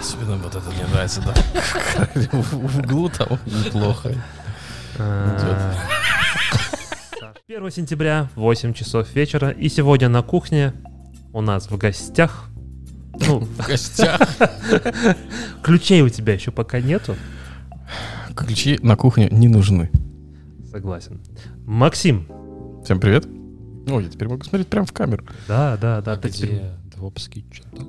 Особенно вот это мне нравится, да. В углу там неплохо. А, 1 сентября, 8 часов вечера. И сегодня на кухне у нас в гостях... Ну, В гостях. ключей у тебя еще пока нету. Ключи на кухню не нужны. Согласен. Максим. Всем привет. Ой, я теперь могу смотреть прямо в камеру. Да, да, да. А ты теперь- где Двопский чуток?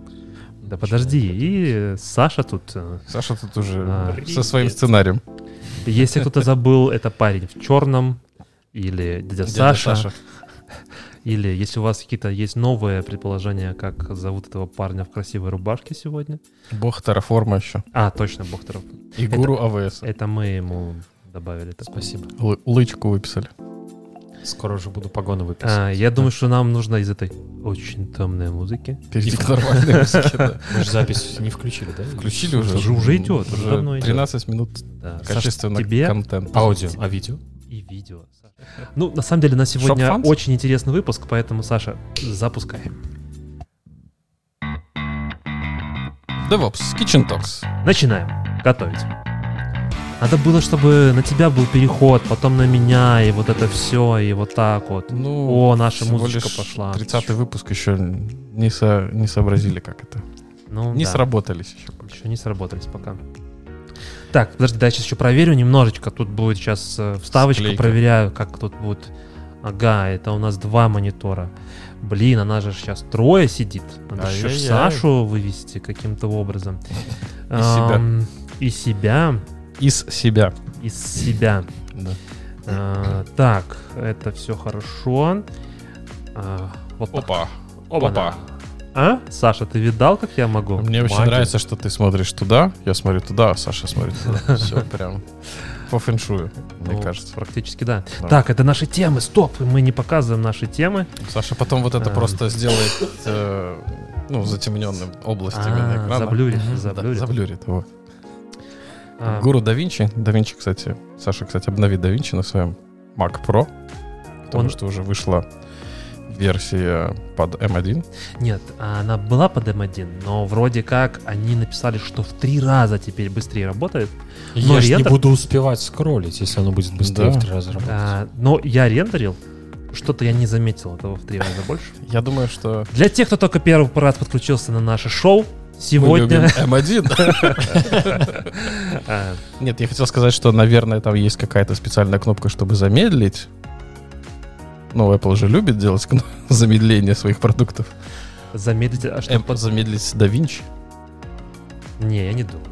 Да подожди. И Саша тут... э, Саша тут уже А. со своим сценарием. Если кто-то забыл, это парень в черном. Или дядя, Дядя Саша. Или если у вас какие-то есть новые предположения, как зовут этого парня в красивой рубашке сегодня. Бог Terraform еще. А, точно, Бохтеров. И гуру АВС. Это мы ему добавили. это. Спасибо. Л- Лычку выписали. Скоро уже буду погоны выписывать. А, я думаю, что нам нужно из этой очень темной музыки. Перейти к нормальной музыке, да. Мы же запись не включили, да? Включили уже. Уже- уже идет, уже давно идет. 13 минут Да. качественного контента. Аудио, а видео? И видео. Ну, на самом деле, на сегодня очень интересный выпуск, поэтому, Саша, запускай. DevOps, Kitchen Talks. Начинаем готовить. Надо было, чтобы на тебя был переход, потом на меня, и вот это все, и вот так вот. Ну, О, наша музычка пошла. 30 выпуск еще не, со- не сообразили, как это. Ну, Не да. сработались еще. пока. Еще не сработались пока. Так, подожди, да, я сейчас еще проверю немножечко. Тут будет сейчас э, вставочка, Склейка. проверяю, как тут будет. Ага, это у нас два монитора. Блин, она же сейчас трое сидит. Надо еще. Сашу вывести каким-то образом. И себя. И себя. Из себя. Из себя. А, так, это все хорошо. А, вот. Опа. Опа. А? Саша, ты видал, как я могу? Мне очень Магия. нравится, что ты смотришь туда, я смотрю туда, а Саша смотрит туда. Все прям по фэншую, мне Ну, кажется. Практически да. Да. Так, это наши темы. Стоп, мы не показываем наши темы. Саша потом вот это А. просто сделает э, ну, затемненным областями А, на экрана. заблюрит, Мгм. Да, заблюрит. заблюрит. вот. А, Гуру да Винчи. Да Винчи, кстати, Саша, кстати, обновит да Винчи на своем Mac Pro, потому Он- что уже вышла версия под M1. Нет, она была под M1, но вроде как они написали, что в три раза теперь быстрее работает. Но Я же не рендер- буду успевать скроллить, если оно будет быстрее Да. в три раза работать. А, но я рендерил, что-то я не заметил этого в три раза больше. Я думаю, что Для тех, кто только первый раз подключился на наше шоу, сегодня... M1. А, Нет, я хотел сказать, что, наверное, там есть какая-то специальная кнопка, чтобы замедлить. Ну, Apple же любит делать замедление своих продуктов. Замедлить... А что Эм, под- замедлить да Винчи. Не, я не думаю.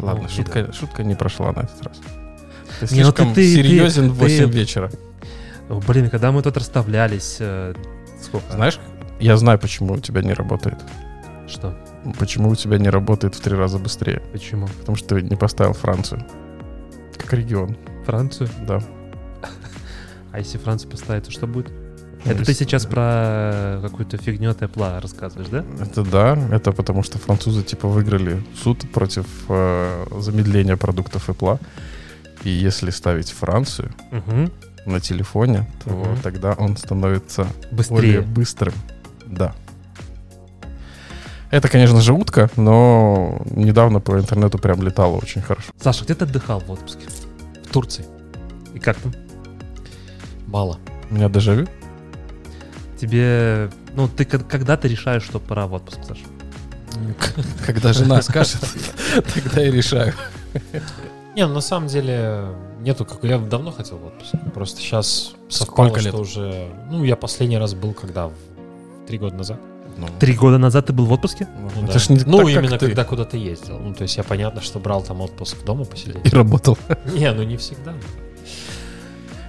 Ладно, Ну, шутка, шутка не прошла на этот раз. Ты Не, ну ты- слишком ты- серьезен в ты- 8 вечера. О, Блин, когда мы тут расставлялись... э, Сколько? Знаешь, я знаю, почему у тебя не работает. Что? Почему у тебя не работает в три раза быстрее. Почему? Потому что ты не поставил Францию. Как регион, Францию? да. А если Францию поставить, то что будет? Ну, Это ты сейчас про какую-то фигню от Apple рассказываешь, да? Это да, это потому что французы типа выиграли суд против э, замедления продуктов Apple. И если ставить Францию Угу. на телефоне, то Мгм. тогда он становится более Быстрее. быстрым. Да. Это, конечно же, утка, но недавно по интернету прям летало очень хорошо. Саша, где ты отдыхал в отпуске? В Турции. И как там? Мало. У меня дежавю. Тебе, ну, ты ко- когда ты решаешь, что пора в отпуск, Саша? Когда жена скажет, тогда я решаю. Не, ну на самом деле нету, как я давно хотел в отпуск. Просто сейчас совпало, Сколько лет? что уже... Ну, я последний раз был когда? Три года назад. Ну, Три года назад ты был в отпуске? Ну, это да. не ну так, именно ты. когда куда-то ездил. Ну, то есть я понятно, что брал там отпуск дома И посидеть. работал. Не, ну не всегда.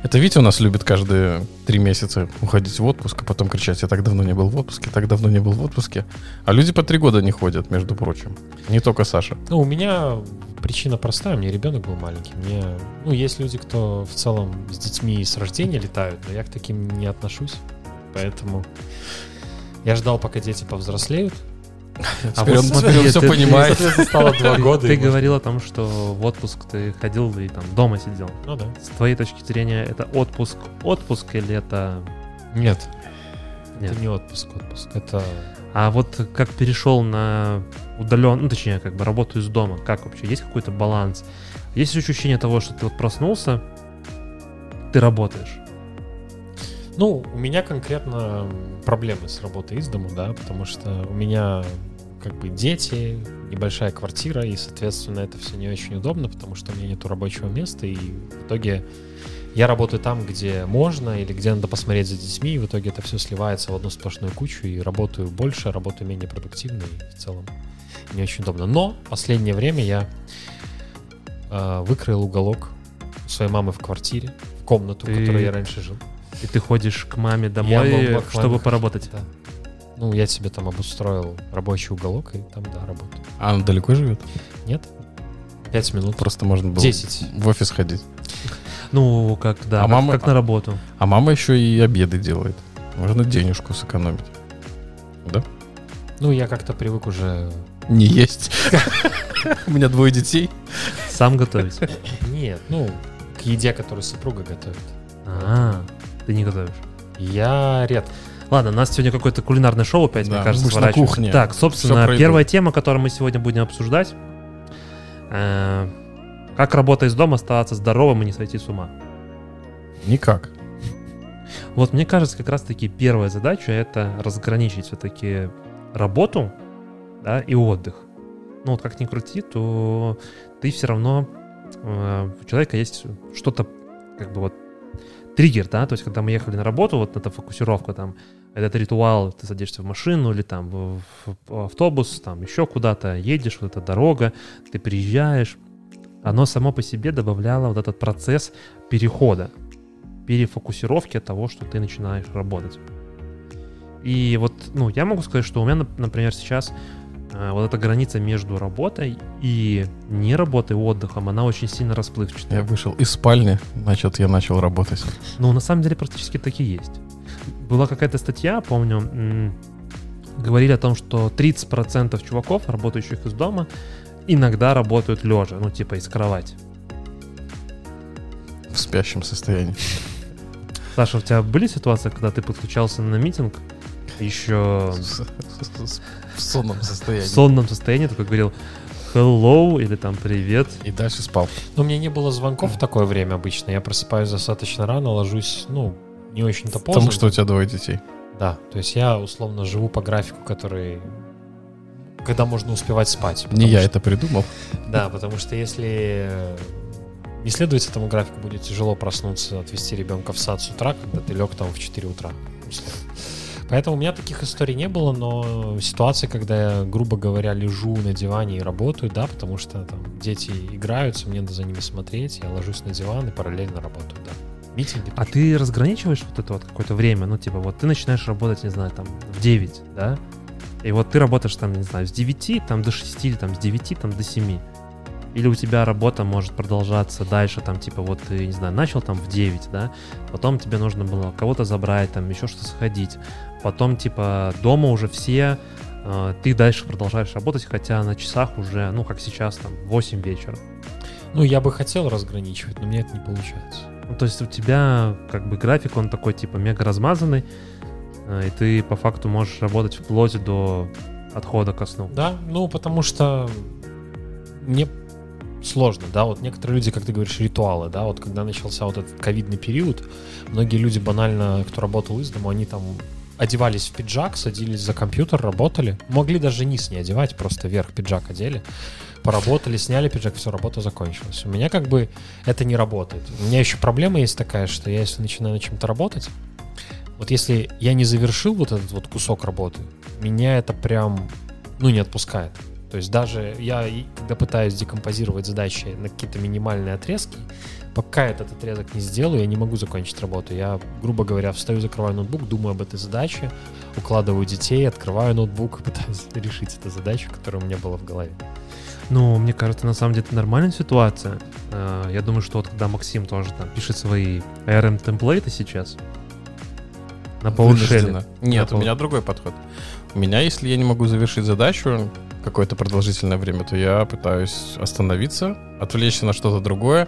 Это Витя у нас любит каждые три месяца уходить в отпуск, а потом кричать, я так давно не был в отпуске, так давно не был в отпуске. А люди по три года не ходят, между прочим. Не только Саша. Ну, у меня причина простая. У меня ребенок был маленький. Мне, ну, есть люди, кто в целом с детьми с рождения летают, но я к таким не отношусь. Поэтому я ждал, пока дети повзрослеют. А Теперь вот он смотри, он все ты- ты- понимает. Соответственно, стало два года. Ты говорил о том, что в отпуск ты ходил и там дома сидел. Ну да. С твоей точки зрения, это отпуск, отпуск или это... Нет. Нет. Это не отпуск, отпуск. Это А вот как перешел на удален, ну точнее, как бы работу из дома, как вообще? Есть какой-то баланс? Есть ощущение того, что ты вот проснулся, ты работаешь? Ну, у меня конкретно проблемы с работой из дому, да, потому что у меня как бы дети, небольшая квартира, и, соответственно, это все не очень удобно, потому что у меня нету рабочего места, и в итоге я работаю там, где можно, или где надо посмотреть за детьми, и в итоге это все сливается в одну сплошную кучу, и работаю больше, работаю менее продуктивно, и в целом не очень удобно. Но в последнее время я э, выкроил уголок своей мамы в квартире, в комнату, в которой я раньше жил. И ты ходишь к маме домой, чтобы поработать? Да. Ну, я себе там обустроил рабочий уголок, и там, да, работаю. А он далеко живет? Нет? Пять минут. Просто можно было Десять. в офис ходить. Ну, как, да, А как, мама- как на работу. А мама еще и обеды делает. Можно денежку сэкономить. Да? Ну, я как-то привык уже... Не есть. У меня двое детей. Сам готовить. Нет, ну, к еде, которую супруга готовит. А, ты не готовишь. Я редко. Ладно, у нас сегодня какое-то кулинарное шоу опять, Да, мне кажется, ж на сворачивается. кухне. Так, собственно, первая тема, которую мы сегодня будем обсуждать. э, Как работа из дома оставаться здоровым и не сойти с ума. Никак. Вот мне кажется, как раз-таки первая задача это разграничить все-таки работу да, и отдых. Ну вот как ни крути, то ты все равно э, у человека есть что-то как бы вот триггер, да, то есть когда мы ехали на работу, вот эта фокусировка там, этот ритуал, ты садишься в машину или там в, в автобус, там еще куда-то едешь, вот эта дорога, ты приезжаешь, оно само по себе добавляло вот этот процесс перехода, перефокусировки от того, что ты начинаешь работать. И вот, ну, я могу сказать, что у меня, нап- например, сейчас вот эта граница между работой и не работой, отдыхом, она очень сильно расплывчатая. Я вышел из спальни, значит, я начал работать. Ну, на самом деле, практически так и есть. Была какая-то статья, помню, говорили о том, что 30% чуваков, работающих из дома, иногда работают лежа, ну, типа из кровати. В спящем состоянии. Саша, у тебя были ситуации, когда ты подключался на митинг, еще В сонном в состоянии. сонном состоянии, такой говорил hello или там привет. И дальше спал. Но у меня не было звонков в такое время обычно. Я просыпаюсь достаточно рано, ложусь, ну, не очень-то поздно. Потому что у тебя двое детей. Да, то есть я условно живу по графику, который... Когда можно успевать спать. Не я что- это придумал. Да, потому что если не следовать этому графику, будет тяжело проснуться, отвезти ребенка в сад с утра, когда ты лег там в 4 утра. условно. Поэтому у меня таких историй не было, но ситуации, когда я, грубо говоря, лежу на диване и работаю, да, потому что там дети играются, мне надо за ними смотреть, я ложусь на диван и параллельно работаю, да. Митинги А тоже. ты разграничиваешь вот это вот какое-то время? Ну, типа, вот ты начинаешь работать, не знаю, там, в 9, да? И вот ты работаешь там, не знаю, с 9 там, до 6 или там с 9 там, до 7. Или у тебя работа может продолжаться дальше, там, типа, вот ты, не знаю, начал там в 9, да? Потом тебе нужно было кого-то забрать, там, еще что-то сходить. Потом, типа, дома уже все, э, ты дальше продолжаешь работать, хотя на часах уже, ну, как сейчас, там, 8 вечера. Ну, я бы хотел разграничивать, но мне это не получается. Ну, то есть у тебя как бы график, он такой типа мега размазанный, э, и ты по факту можешь работать вплоть до отхода ко сну. Да, ну потому что мне сложно, да, вот некоторые люди, как ты говоришь, ритуалы, да, вот когда начался вот этот ковидный период, многие люди банально, кто работал из дома, они там одевались в пиджак, садились за компьютер, работали, могли даже низ не одевать, просто верх пиджак одели, поработали, сняли пиджак, все, работа закончилась. У меня как бы это не работает. У меня еще проблема есть такая, что я если начинаю на чем-то работать, вот если я не завершил вот этот вот кусок работы, меня это прям, ну, не отпускает. То есть даже я, когда пытаюсь декомпозировать задачи на какие-то минимальные отрезки, пока этот отрезок не сделаю, я не могу закончить работу. Я, грубо говоря, встаю, закрываю ноутбук, думаю об этой задаче, укладываю детей, открываю ноутбук и пытаюсь решить эту задачу, которая у меня была в голове. Ну, мне кажется, на самом деле это нормальная ситуация. Э, Я думаю, что вот когда Максим тоже там пишет свои ARM темплейты сейчас на PowerShell. Нет, На у меня другой подход. Меня, если я не могу завершить задачу какое-то продолжительное время, то я пытаюсь остановиться, отвлечься на что-то другое,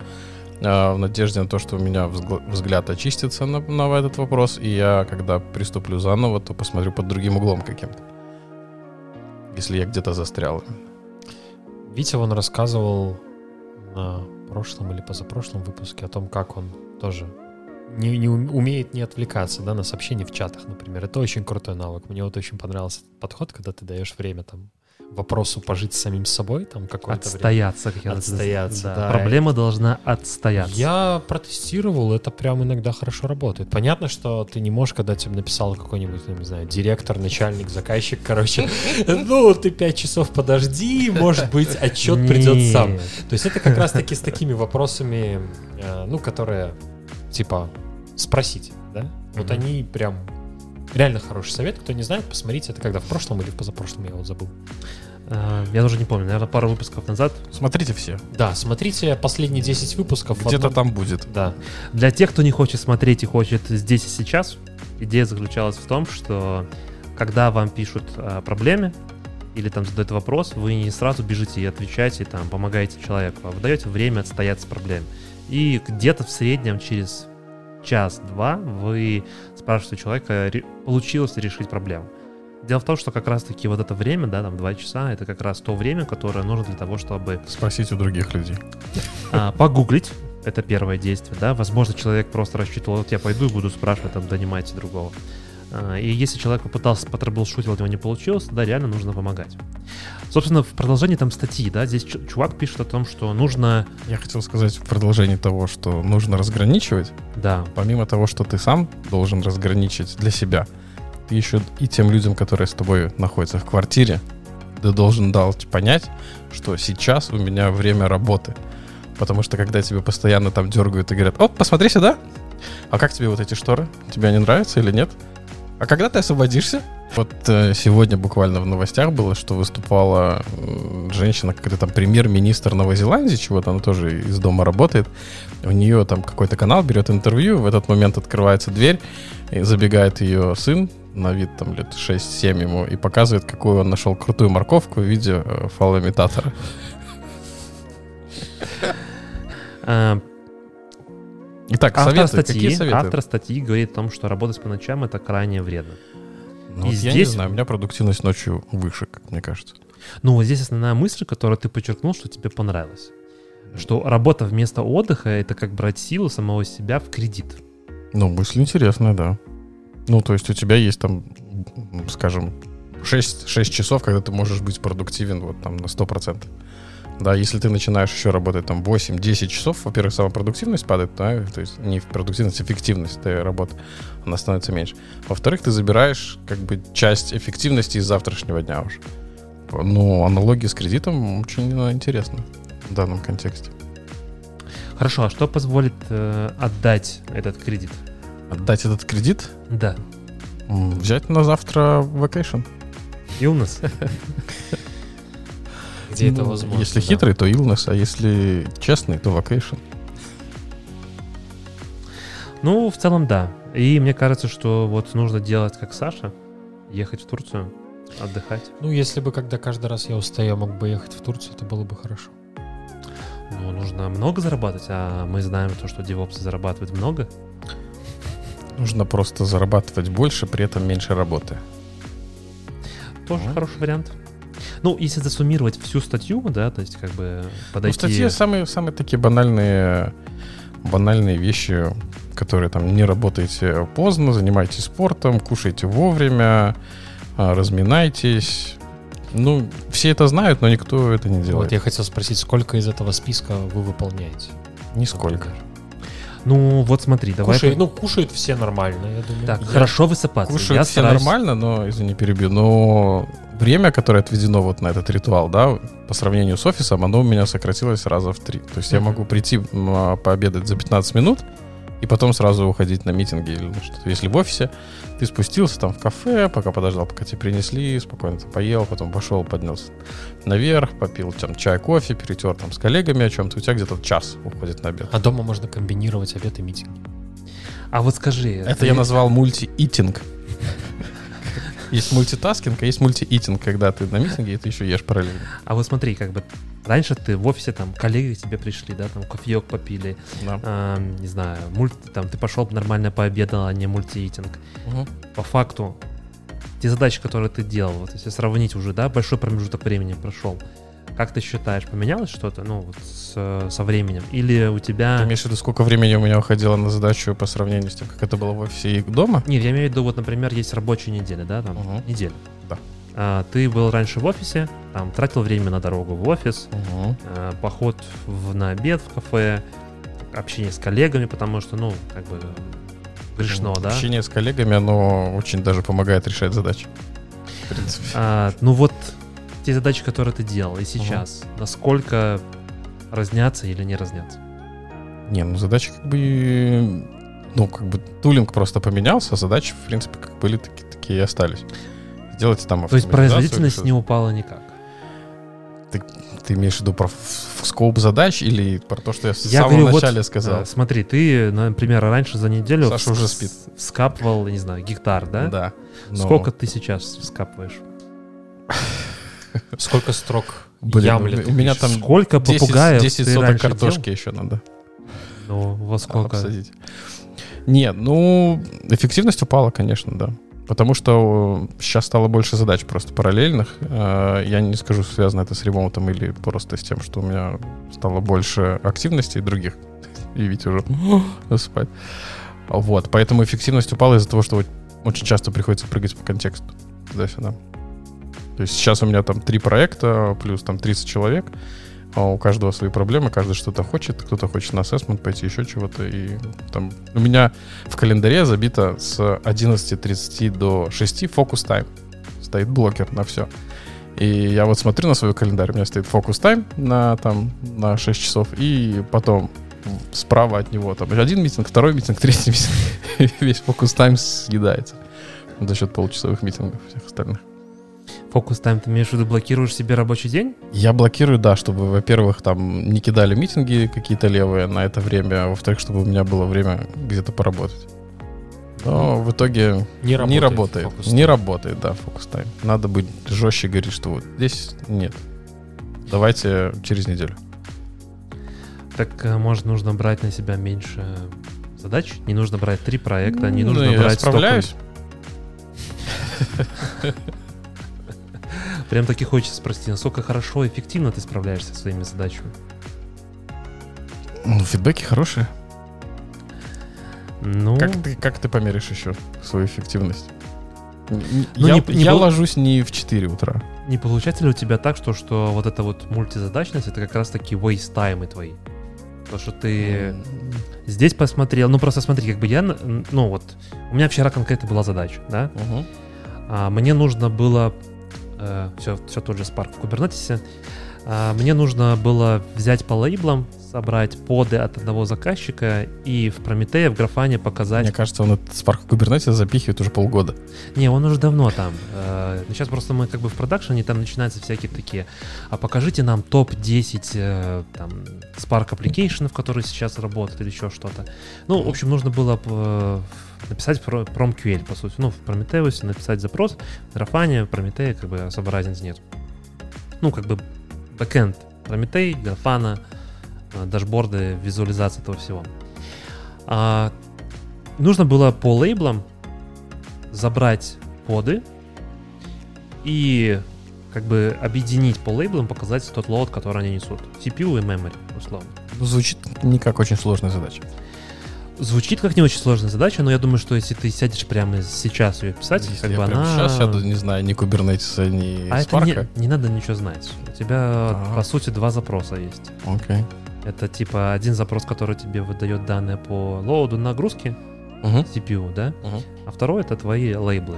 в надежде на то, что у меня взгл- взгляд очистится на, на этот вопрос, и я, когда приступлю заново, то посмотрю под другим углом каким-то. Если я где-то застрял. Витя, он рассказывал на прошлом или позапрошлом выпуске о том, как он тоже не, не ум- умеет не отвлекаться, да, на сообщения в чатах, например. Это очень крутой навык. Мне вот очень понравился подход, когда ты даешь время там вопросу пожить с самим собой, там какое-то время. Отстояться, как я Отстояться, да. Проблема должна отстояться. Я протестировал, это прям иногда хорошо работает. Понятно, что ты не можешь, когда тебе написал какой-нибудь, не знаю, директор, начальник, заказчик, короче, ну, ты пять часов подожди, может быть, отчет придет сам. То есть это как раз-таки с такими вопросами, э, ну, которые, типа, спросить, да? Вот они прям реально хороший совет. Кто не знает, посмотрите, это когда в прошлом или в позапрошлом, я вот забыл. А, Я уже не помню, наверное, пару выпусков назад. Смотрите все. Да, смотрите последние 10 выпусков. Где-то одном- там будет. Да. Для тех, кто не хочет смотреть и хочет здесь и сейчас, идея заключалась в том, что когда вам пишут о проблеме или там задают вопрос, вы не сразу бежите и отвечаете, там, помогаете человеку, а вы даете время отстояться проблеме. И где-то в среднем через час-два вы спрашиваете у человека, получилось ли решить проблему. Дело в том, что как раз-таки вот это время, да, там два часа, это как раз то время, которое нужно для того, чтобы Спросить у других людей. а, погуглить. Это первое действие, да. Возможно, человек просто рассчитывал, вот я пойду и буду спрашивать, там, донимайте другого. А, И если человек попытался потрэблшутить, у него не получилось, тогда реально нужно помогать. Собственно, в продолжении там статьи, да, здесь чу- чувак пишет о том, что нужно, Я хотел сказать в продолжении того, что нужно разграничивать, да, помимо того, что ты сам должен разграничить для себя, ты еще и тем людям, которые с тобой находятся в квартире, ты должен дать понять, что сейчас у меня время работы. Потому что когда тебе постоянно там дергают и говорят, о, посмотри сюда, а как тебе вот эти шторы? Тебе они нравятся или нет? А когда ты освободишься? Вот э, сегодня буквально в новостях было, что выступала э, женщина, какой-то там премьер-министр Новой Зеландии, чего-то, она тоже из дома работает. У нее там какой-то канал берет интервью, в этот момент открывается дверь, и забегает ее сын, на вид там лет 6-7 ему, и показывает, какую он нашел крутую морковку в виде э, фалоимитатора. Итак, автор, советы. статьи, Какие советы? автор статьи говорит о том, что работать по ночам это крайне вредно. Ну, И вот я не здесь- знаю, у меня продуктивность ночью выше, как мне кажется. Ну, вот здесь основная мысль, которую ты подчеркнул, что тебе понравилось. Что работа вместо отдыха — это как брать силу самого себя в кредит. Ну, мысль интересная, да. Ну, то есть у тебя есть там, скажем, 6, 6 часов, когда ты можешь быть продуктивен вот там на 100%. Да, если ты начинаешь еще работать там 8-10 часов, во-первых, сама продуктивность падает, да, то есть не продуктивность, эффективность твоей работы, она становится меньше. Во-вторых, ты забираешь как бы часть эффективности из завтрашнего дня уже. Ну, аналогия с кредитом очень э, интересна в данном контексте. Хорошо, а что позволит э, отдать этот кредит? Отдать этот кредит, Да. взять на завтра vacation. Illness. Где это Ну, возможно? Если да. хитрый, то illness, а если честный, то vacation. Ну, в целом, да. И мне кажется, что вот нужно делать как Саша, ехать в Турцию, отдыхать. Ну, если бы, когда каждый раз я устаю, мог бы ехать в Турцию, это было бы хорошо. Ну, нужно много зарабатывать, а мы знаем то, что девопсы зарабатывают много. Нужно просто зарабатывать больше, при этом меньше работы. Тоже Мгм. хороший вариант. Ну, если засуммировать всю статью, да, то есть как бы Ну, подойти... в статье самые, самые такие банальные, банальные вещи, которые там не работаете поздно, занимайтесь спортом, кушайте вовремя, а, разминайтесь. Ну, все это знают, но никто это не Вот делает. я хотел спросить, сколько из этого списка вы выполняете? Нисколько. Ну, вот смотри, давай... Кушай- ну, кушают все нормально, я думаю. Так, Я- хорошо высыпаться. Кушают Я все стараюсь- нормально, но, извини, перебью, но время, которое отведено вот на этот ритуал, да, по сравнению с офисом, оно у меня сократилось раза в три. То есть я Мгм. могу прийти а, пообедать за 15 минут и потом сразу уходить на митинги или на что-то. Если в офисе ты спустился там в кафе, пока подождал, пока тебе принесли, спокойно там поел, потом пошел, поднялся наверх, попил там чай, кофе, перетер там с коллегами о чем-то, у тебя где-то час уходит на обед. А дома можно комбинировать обед и митинги. А вот скажи... Это ты- я назвал мульти-итинг. Есть мультитаскинг, а есть мультиитинг, когда ты на митинге, и ты еще ешь параллельно. А вот смотри, как бы раньше ты в офисе, там, коллеги к тебе пришли, да, там, кофеек попили, Да. а, не знаю, мульти, там, ты пошел нормально пообедал, а не мультиитинг. Мгм. По факту, те задачи, которые ты делал, вот если сравнить уже, да, большой промежуток времени прошел, как ты считаешь, поменялось что-то, ну, вот с- со временем? Или у тебя... Ты имеешь в виду, сколько времени у меня уходило на задачу по сравнению с тем, как это было в офисе и дома? Нет, я имею в виду, вот, например, есть рабочая неделя, да, там, Мгм. неделя. Да. А, ты был раньше в офисе, там, тратил время на дорогу в офис, а, поход в, на обед в кафе, общение с коллегами, потому что, ну, как бы грешно, да? Общение с коллегами, оно очень даже помогает решать задачи. В принципе. А, ну вот те задачи, которые ты делал и сейчас, насколько разнятся или не разнятся? Не, ну задачи как бы... Ну, как бы тулинг просто поменялся, а задачи, в принципе, как были, такие, такие и остались. Сделать там То есть производительность не упала никак. что-то. Ты имеешь в виду про скоп задач или про то, что я в Я самом говорю, вот, начале сказал? А, смотри, ты, например, раньше за неделю Саша уже спит. вскапывал, не знаю, гектар, да? Да. но- Сколько ты сейчас вскапываешь? Сколько строк Блин, ямля у ты меня там Сколько 10, попугаев 10 ты соток картошки еще надо делал? Ну, во сколько? обсадить. Нет, ну, эффективность упала, конечно, да. Потому что сейчас стало больше задач просто параллельных. Э, Я не скажу, связано это с ремонтом или просто с тем, что у меня стало больше активностей других. И Витя уже спать. Вот, поэтому эффективность упала из-за того, что очень часто приходится прыгать по контексту. Туда-сюда. То есть сейчас у меня там три проекта, плюс там 30 человек. А у каждого свои проблемы, каждый что-то хочет, кто-то хочет на ассессмент пойти, еще чего-то. И там у меня в календаре забито с 11.30 до 6 фокус тайм. Стоит блокер на все. И я вот смотрю на свой календарь, у меня стоит фокус тайм на, там, на 6 часов, и потом справа от него там один митинг, второй митинг, третий митинг. Весь фокус тайм съедается за счет получасовых митингов всех остальных. Фокус тайм, ты имеешь в виду, блокируешь себе рабочий день? Я блокирую, да, чтобы, во-первых, там не кидали митинги какие-то левые на это время, а во-вторых, чтобы у меня было время где-то поработать. Но в итоге Не работает. не работает. Не работает, да, фокус тайм. Надо быть жестче говорить, что вот здесь нет. Давайте через неделю. Так, э, может, нужно брать на себя меньше задач? Не нужно брать три проекта, не Ну, нужно я брать столько- справляюсь. Прям таки хочется спросить, насколько хорошо и эффективно ты справляешься со своими задачами? Ну, фидбэки хорошие. Ну, Как, ты, как ты померишь еще свою эффективность? Ну, я не- не я был- ложусь не в 4 утра. не получается ли у тебя так, что, что вот эта вот мультизадачность, это как раз-таки waste таймы твои? То, что ты здесь посмотрел, ну просто смотри, как бы я, ну вот, у меня вчера конкретно была задача, да, Мгм. А, мне нужно было, все, все тот же Spark в А, мне нужно было взять по лейблам, собрать поды от одного заказчика и в Прометея, в Графане показать... Мне кажется, он этот Spark Kubernetes запихивает уже полгода. Не, он уже давно там. Э, Сейчас просто мы как бы в продакшене, там начинаются всякие такие, а покажите нам топ-10 э, там Spark application, которые сейчас работают или еще что-то. Ну, в общем, нужно было э, написать про PromQL, по сути. Ну, в Prometheus написать запрос, в Grafana, Prometheus, как бы особо разницы нет. Ну, как бы бэкэнд Prometheus, Grafana, э, дашборды, визуализация этого всего. А, нужно было по лейблам забрать поды и как бы объединить по лейблам, показать тот лоуд, который они несут. CPU и memory, условно. Звучит не как очень сложная задача. Звучит как не очень сложная задача, но я думаю, что если ты сядешь прямо сейчас ее писать, Если как я бы она... сейчас сяду, не знаю, ни Kubernetes, ни А это Spark. не, не надо ничего знать. У тебя, Ага. по сути, два запроса есть. Окей. Это типа один запрос, который тебе выдает данные по лоуду нагрузки Мгм. CPU, да? Мгм. а второй это твои лейблы.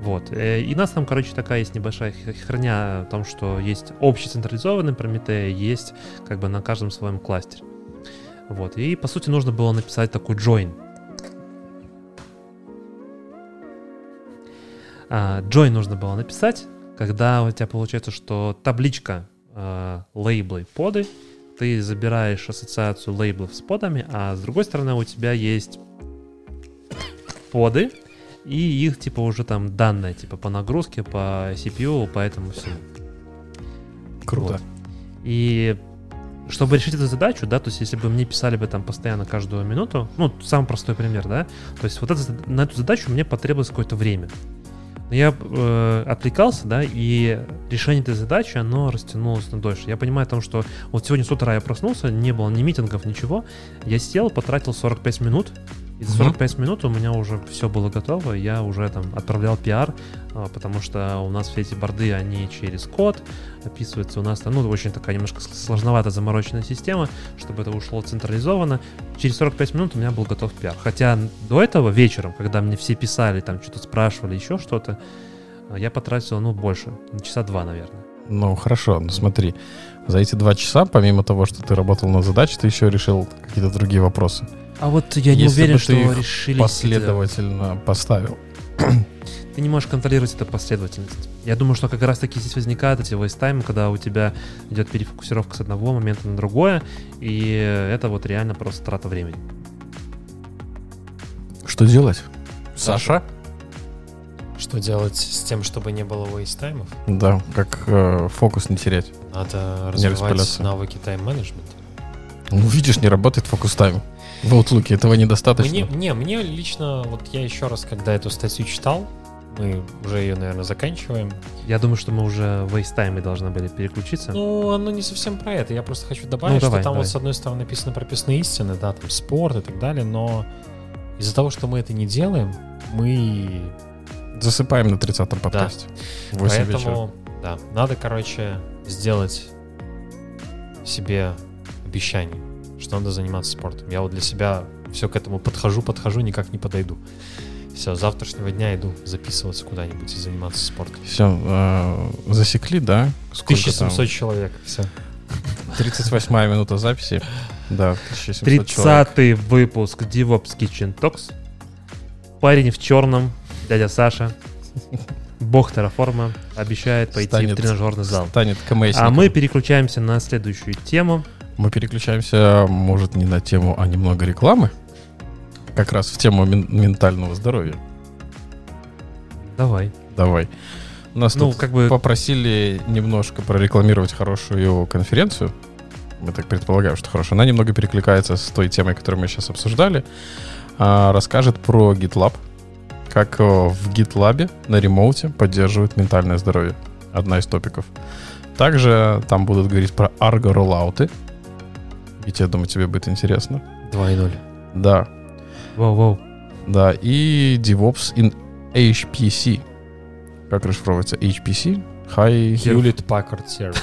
Вот. Э, И у нас там, короче, такая есть небольшая херня о том, что есть общий централизованный Прометей, есть как бы на каждом своем кластере. Вот. И, по сути, нужно было написать такой join. А, Join нужно было написать, когда у тебя получается, что табличка э, лейблы, поды, ты забираешь ассоциацию лейблов с подами, а с другой стороны у тебя есть поды, и их типа уже там данные, типа по нагрузке, по CPU, по этому всему. Круто. Вот. И чтобы решить эту задачу, да, то есть если бы мне писали бы там постоянно каждую минуту, ну, самый простой пример, да, то есть вот это, на эту задачу мне потребовалось какое-то время. Я э, отвлекался, да, и решение этой задачи, оно растянулось на дольше. Я понимаю о том, что вот сегодня с утра я проснулся, не было ни митингов, ничего. Я сел, потратил 45 минут, и за 45 минут у меня уже все было готово, я уже там отправлял пиар, а, потому что у нас все эти борды, они через код описываются. У нас там, ну, очень такая немножко сложноватая замороченная система, чтобы это ушло централизованно. Через 45 минут у меня был готов пиар. Хотя до этого вечером, когда мне все писали, там что-то спрашивали, еще что-то, а, я потратил, ну, больше, часа два, наверное. Ну, хорошо, ну смотри, за эти два часа, помимо того, что ты работал на задаче, ты еще решил какие-то другие вопросы. А вот я не Если уверен, бы что ты их решили... Последовательно поставил. Ты не можешь контролировать эту последовательность. Я думаю, что как раз таки здесь возникают эти вейстаймы, когда у тебя идет перефокусировка с одного момента на другое, и это вот реально просто трата времени. Что делать? Саша? Что делать с тем, чтобы не было вейстаймов? Да, как э, фокус не терять. Надо развивать навыки тайм-менеджмента. Ну, видишь, не работает фокус тайм. В Outlook этого недостаточно. Мне, не, мне лично, вот я еще раз, когда эту статью читал, мы уже ее, наверное, заканчиваем. Я думаю, что мы уже в вейстаймы должны были переключиться. Ну, оно не совсем про это. Я просто хочу добавить, Ну, что давай, там давай. вот с одной стороны написано прописные истины, да, там спорт и так далее, но из-за того, что мы это не делаем, мы Засыпаем на 30-м подкасте. В 8 вечера. Поэтому, да, надо, короче, сделать себе обещание, что надо заниматься спортом. Я вот для себя все к этому подхожу, подхожу, никак не подойду. Все, с завтрашнего дня иду записываться куда-нибудь и заниматься спортом. Все, засекли, да? Сколько 1700 там? человек, все. 38 минута записи. Да, 1700 человек. 30 выпуск DevOps Kitchen Talks. Парень в черном, дядя Саша, бог Терраформа, обещает пойти Станет- в тренажерный зал. Станет А мы переключаемся на следующую тему. Мы переключаемся, может, не на тему, а немного рекламы. Как раз в тему мен- ментального здоровья. Давай. Давай. Нас Ну, тут как бы попросили немножко прорекламировать хорошую конференцию. Мы так предполагаем, что хорошо. Она немного перекликается с той темой, которую мы сейчас обсуждали. А, расскажет про GitLab. Как э, в GitLab на ремоуте поддерживают ментальное здоровье. Одна из топиков. Также там будут говорить про Argo Ведь я думаю, тебе будет интересно. 2.0. Да, Воу-воу. да. И DevOps in HPC. Как расшифровывается? HPC? High... Hewlett Packard Service.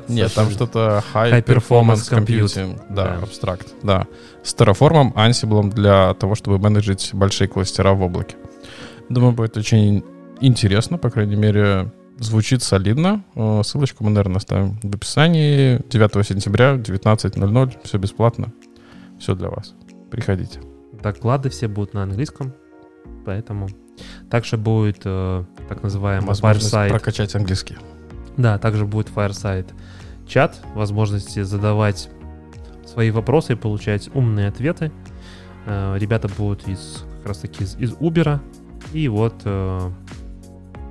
Нет, там что-то High, High Performance Computing. Да, Да. абстракт. Да. С Terraform, Ansible для того, чтобы менеджить большие кластера в облаке. Думаю, будет очень интересно, по крайней мере, звучит солидно. Э, Ссылочку мы, наверное, оставим в описании. 9 сентября, 19.00. Все бесплатно. Все для вас. Приходите. Доклады все будут на английском, поэтому также будет э, так называемый Возможность Fireside. прокачать английский. Да, также будет Fireside чат, возможности задавать свои вопросы и получать умные ответы. Э, Ребята будут из как раз таки из, из Uber. И вот э,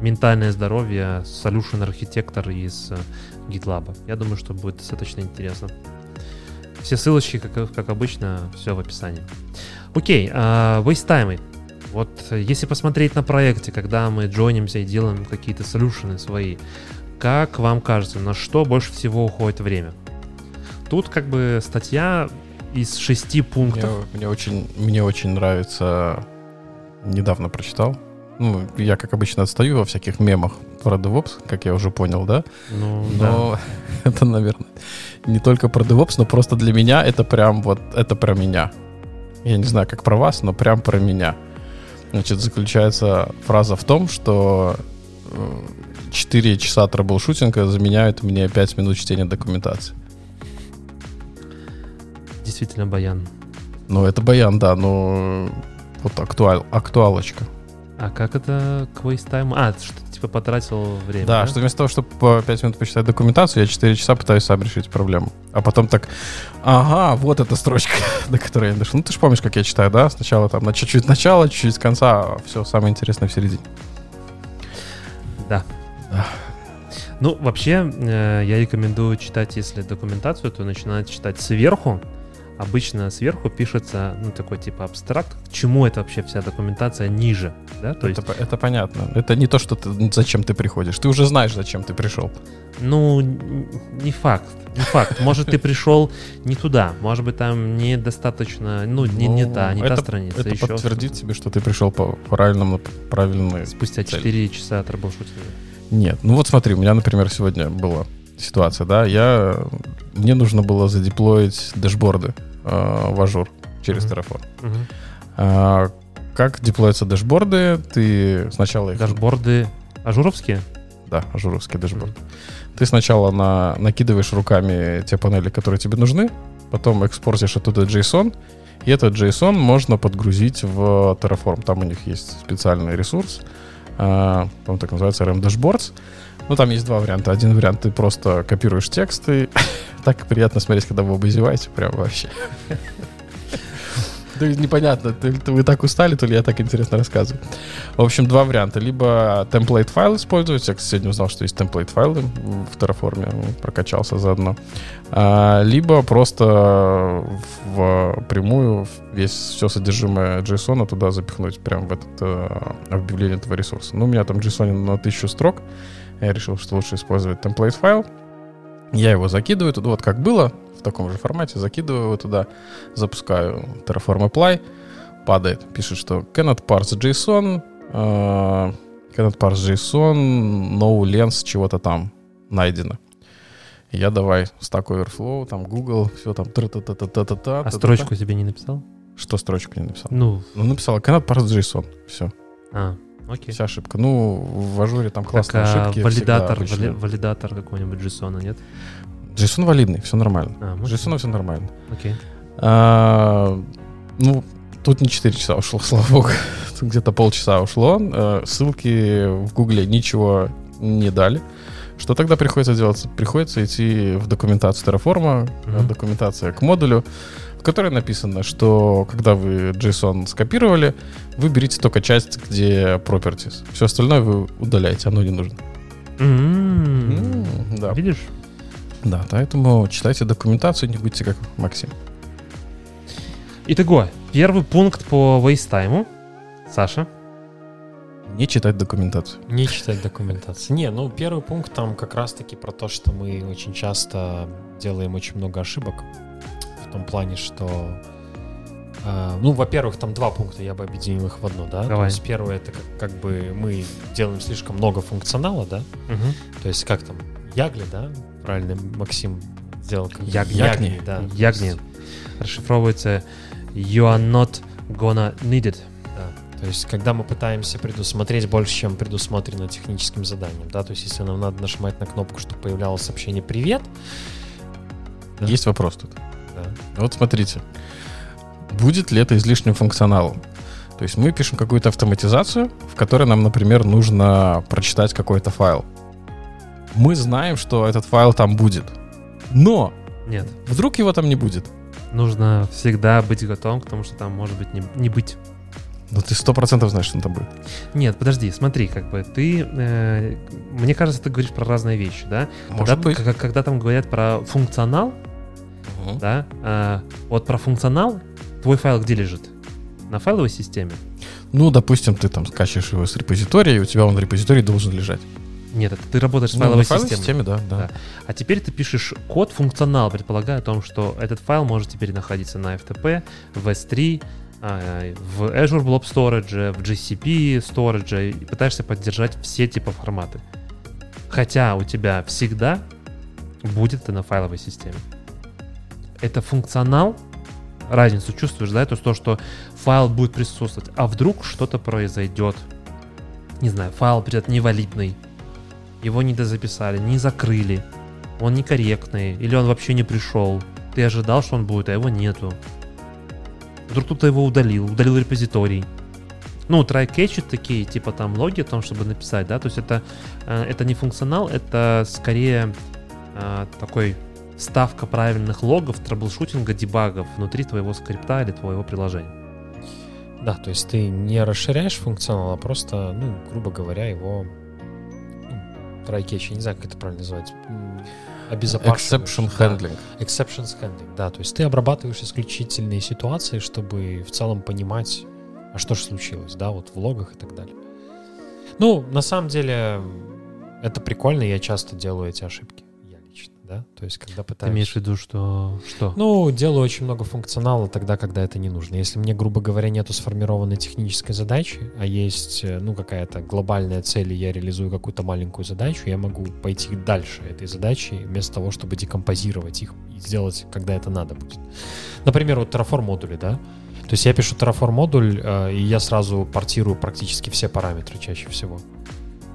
ментальное здоровье, solution архитектор из э, GitLab. Я думаю, что будет достаточно интересно. Все ссылочки, как, как обычно, все в описании. Окей, вейстаймы. Вот э, если посмотреть на проекте, когда мы джойнимся и делаем какие-то солюшены свои, как вам кажется, на что больше всего уходит время? Тут как бы статья из шести Мне, пунктов. мне очень, мне очень нравится. Недавно прочитал. Ну, я, как обычно, отстаю во всяких мемах про DevOps, как я уже понял, да? Ну, да. Но это, наверное, не только про DevOps, но просто для меня это прям вот, это про меня. Я не знаю, как про вас, но прям про меня. Значит, заключается фраза в том, что э, 4 часа troubleshooting а заменяют мне 5 минут чтения документации. Действительно, Баян. Ну, это баян, да, но вот актуаль, актуалочка. А как это к вейстайму? А, что типа потратил время. Да, что вместо того, чтобы по 5 минут почитать документацию, я 4 часа пытаюсь сам решить проблему. А потом так, ага, вот эта строчка, до которой я дошел. Ну, ты же помнишь, как я читаю, да? Сначала там на чуть-чуть начала, чуть-чуть конца, а все самое интересное в середине. Да. Да. Ну, вообще, э, я рекомендую читать, если документацию, то начинать читать сверху. Обычно сверху пишется, ну, такой типа абстракт, к чему это вообще вся документация ниже, да? То есть, это, по- это понятно. Это не то, что ты, зачем ты приходишь. Ты уже знаешь, зачем ты пришел. ну, не факт, не факт. Может, ты пришел не туда, может быть, там недостаточно, ну, не, не Ну, та, не это- та страница, Это еще подтвердит тебе, что ты пришел по правильному, правильной спустя цель. 4 часа отработать. Нет, ну вот смотри, у меня, например, сегодня была ситуация, да, я, мне нужно было задеплоить dashboard ы э, в Azure через Мгм. Terraform. А, как деплоятся dashboard ы? Ты сначала их... Dashboard ы Azure овские? Да, Azure овский dashboard. Ты сначала на, накидываешь руками те панели, которые тебе нужны, потом экспортишь оттуда JSON, и этот JSON можно подгрузить в Terraform. Там у них есть специальный ресурс, а, он так называется RM Dashboards. Ну, там есть два варианта. Один вариант ты просто копируешь тексты. так приятно смотреть, когда вы оба зеваете, прям вообще. Да непонятно, то ли вы так устали, то ли я так интересно рассказываю. В общем, два варианта. Либо template файл использовать. Я, кстати, сегодня узнал, что есть template файлы в Terraform. Прокачался заодно. А, Либо просто в прямую весь все содержимое JSON туда запихнуть прямо в этот э, объявление этого ресурса. Ну, у меня там JSON на 1000 строк. Я решил, что лучше использовать template файл. Я его закидываю туда, вот как было, в таком же формате, закидываю его туда, запускаю Terraform Apply, падает, пишет, что cannot parse JSON, э, cannot parse JSON, no lens чего-то там найдено. Я давай Stack Overflow, там Google, все там та-та-та-та-та-та. А строчку тебе не написал? Что строчку не написал? Ну, Ну, написал cannot parse JSON, все, а, окей. вся ошибка. Ну, в ажуре там Так, классные а ошибки. валидатор, вали- валидатор какой-нибудь JSON, нет? JSON валидный, все нормально. А, JSON все нормально. окей. А, ну, тут не 4 часа ушло, слава богу. Тут где-то полчаса ушло. Э, Ссылки в Гугле ничего не дали. Что тогда приходится делать? Приходится идти в документацию Terraform, Мгм. документация к модулю, в которой написано, что когда вы JSON скопировали, вы берите только часть, где properties. Все остальное вы удаляете, оно не нужно. М, М, Да, Видишь? да, поэтому читайте документацию, не будьте как Максим. Итого, первый пункт по вейстайму. Саша. Не читать документацию. Не читать документацию. Не, ну первый пункт там как раз-таки про то, что мы очень часто делаем очень много ошибок. В том плане, что... э, ну, во-первых, там два пункта, я бы объединил их в одно, да? То Давай. есть первое, это как, как бы мы делаем слишком много функционала, да? Мгм. То есть как там, Ягли, да? Правильно Максим сделал. как- Ягни. Ягни. да. Ягни. Расшифровывается You are not gonna need it. То есть, когда мы пытаемся предусмотреть больше, чем предусмотрено техническим заданием, да, то есть, если нам надо нажимать на кнопку, чтобы появлялось сообщение «Привет», Да. Есть вопрос тут. да, Вот смотрите, будет ли это излишним функционалом? То есть мы пишем какую-то автоматизацию, в которой нам, например, нужно прочитать какой-то файл. Мы знаем, что этот файл там будет. Но Нет. вдруг его там не будет. Нужно всегда быть готовым к тому, что там может быть не, не быть. Но ты сто процентов знаешь, что он там будет. Нет, подожди, смотри, как бы ты, э, мне кажется, ты говоришь про разные вещи, да? Может когда, быть. к- когда там говорят про функционал, Мгм. да, а, вот про функционал, твой файл где лежит? На файловой системе? Ну, допустим, ты там скачиваешь его с репозитория, и у тебя он в репозитории должен лежать. Нет, это ты работаешь с Ну, файловой на файловой системой. системе, да, да. Да. А теперь ты пишешь код функционал, предполагая о том, что этот файл может теперь находиться на FTP, в S3, а, в Azure Blob Storage, в GCP Storage, и пытаешься поддержать все типа форматы. Хотя у тебя всегда будет это на файловой системе. Это функционал, разницу чувствуешь, да, это то, что файл будет присутствовать, а вдруг что-то произойдет. Не знаю, файл придет невалидный, его не дозаписали, не закрыли, он некорректный, или он вообще не пришел. Ты ожидал, что он будет, а его нету. Вдруг кто-то его удалил, удалил репозиторий. ну, try-catch такие, типа там логи о том, чтобы написать, да, то есть это, э, это не функционал, это скорее э, такой вставка правильных логов, troubleshooting а, debug ов внутри твоего скрипта или твоего приложения. Да, то есть ты не расширяешь функционал, а просто, ну, грубо говоря, его ну, try-catch, я не знаю, как это правильно называть, м, обезопашиваешь. Exception Да. handling. Exceptions handling, да, то есть ты обрабатываешь исключительные ситуации, чтобы в целом понимать, а что же случилось, да, вот в логах и так далее. Ну, на самом деле, это прикольно, я часто делаю эти ошибки, да, то есть когда Ты пытаюсь... имеешь в виду, что... Что? Ну, делаю очень много функционала тогда, когда это не нужно. Если мне, грубо говоря, нету сформированной технической задачи, а есть, э, ну, какая-то глобальная цель, и я реализую какую-то маленькую задачу, я могу пойти дальше этой задачи, вместо того, чтобы декомпозировать их и сделать, когда это надо будет. Например, вот Terraform модули, да? То есть я пишу Terraform модуль, э, и я сразу портирую практически все параметры чаще всего.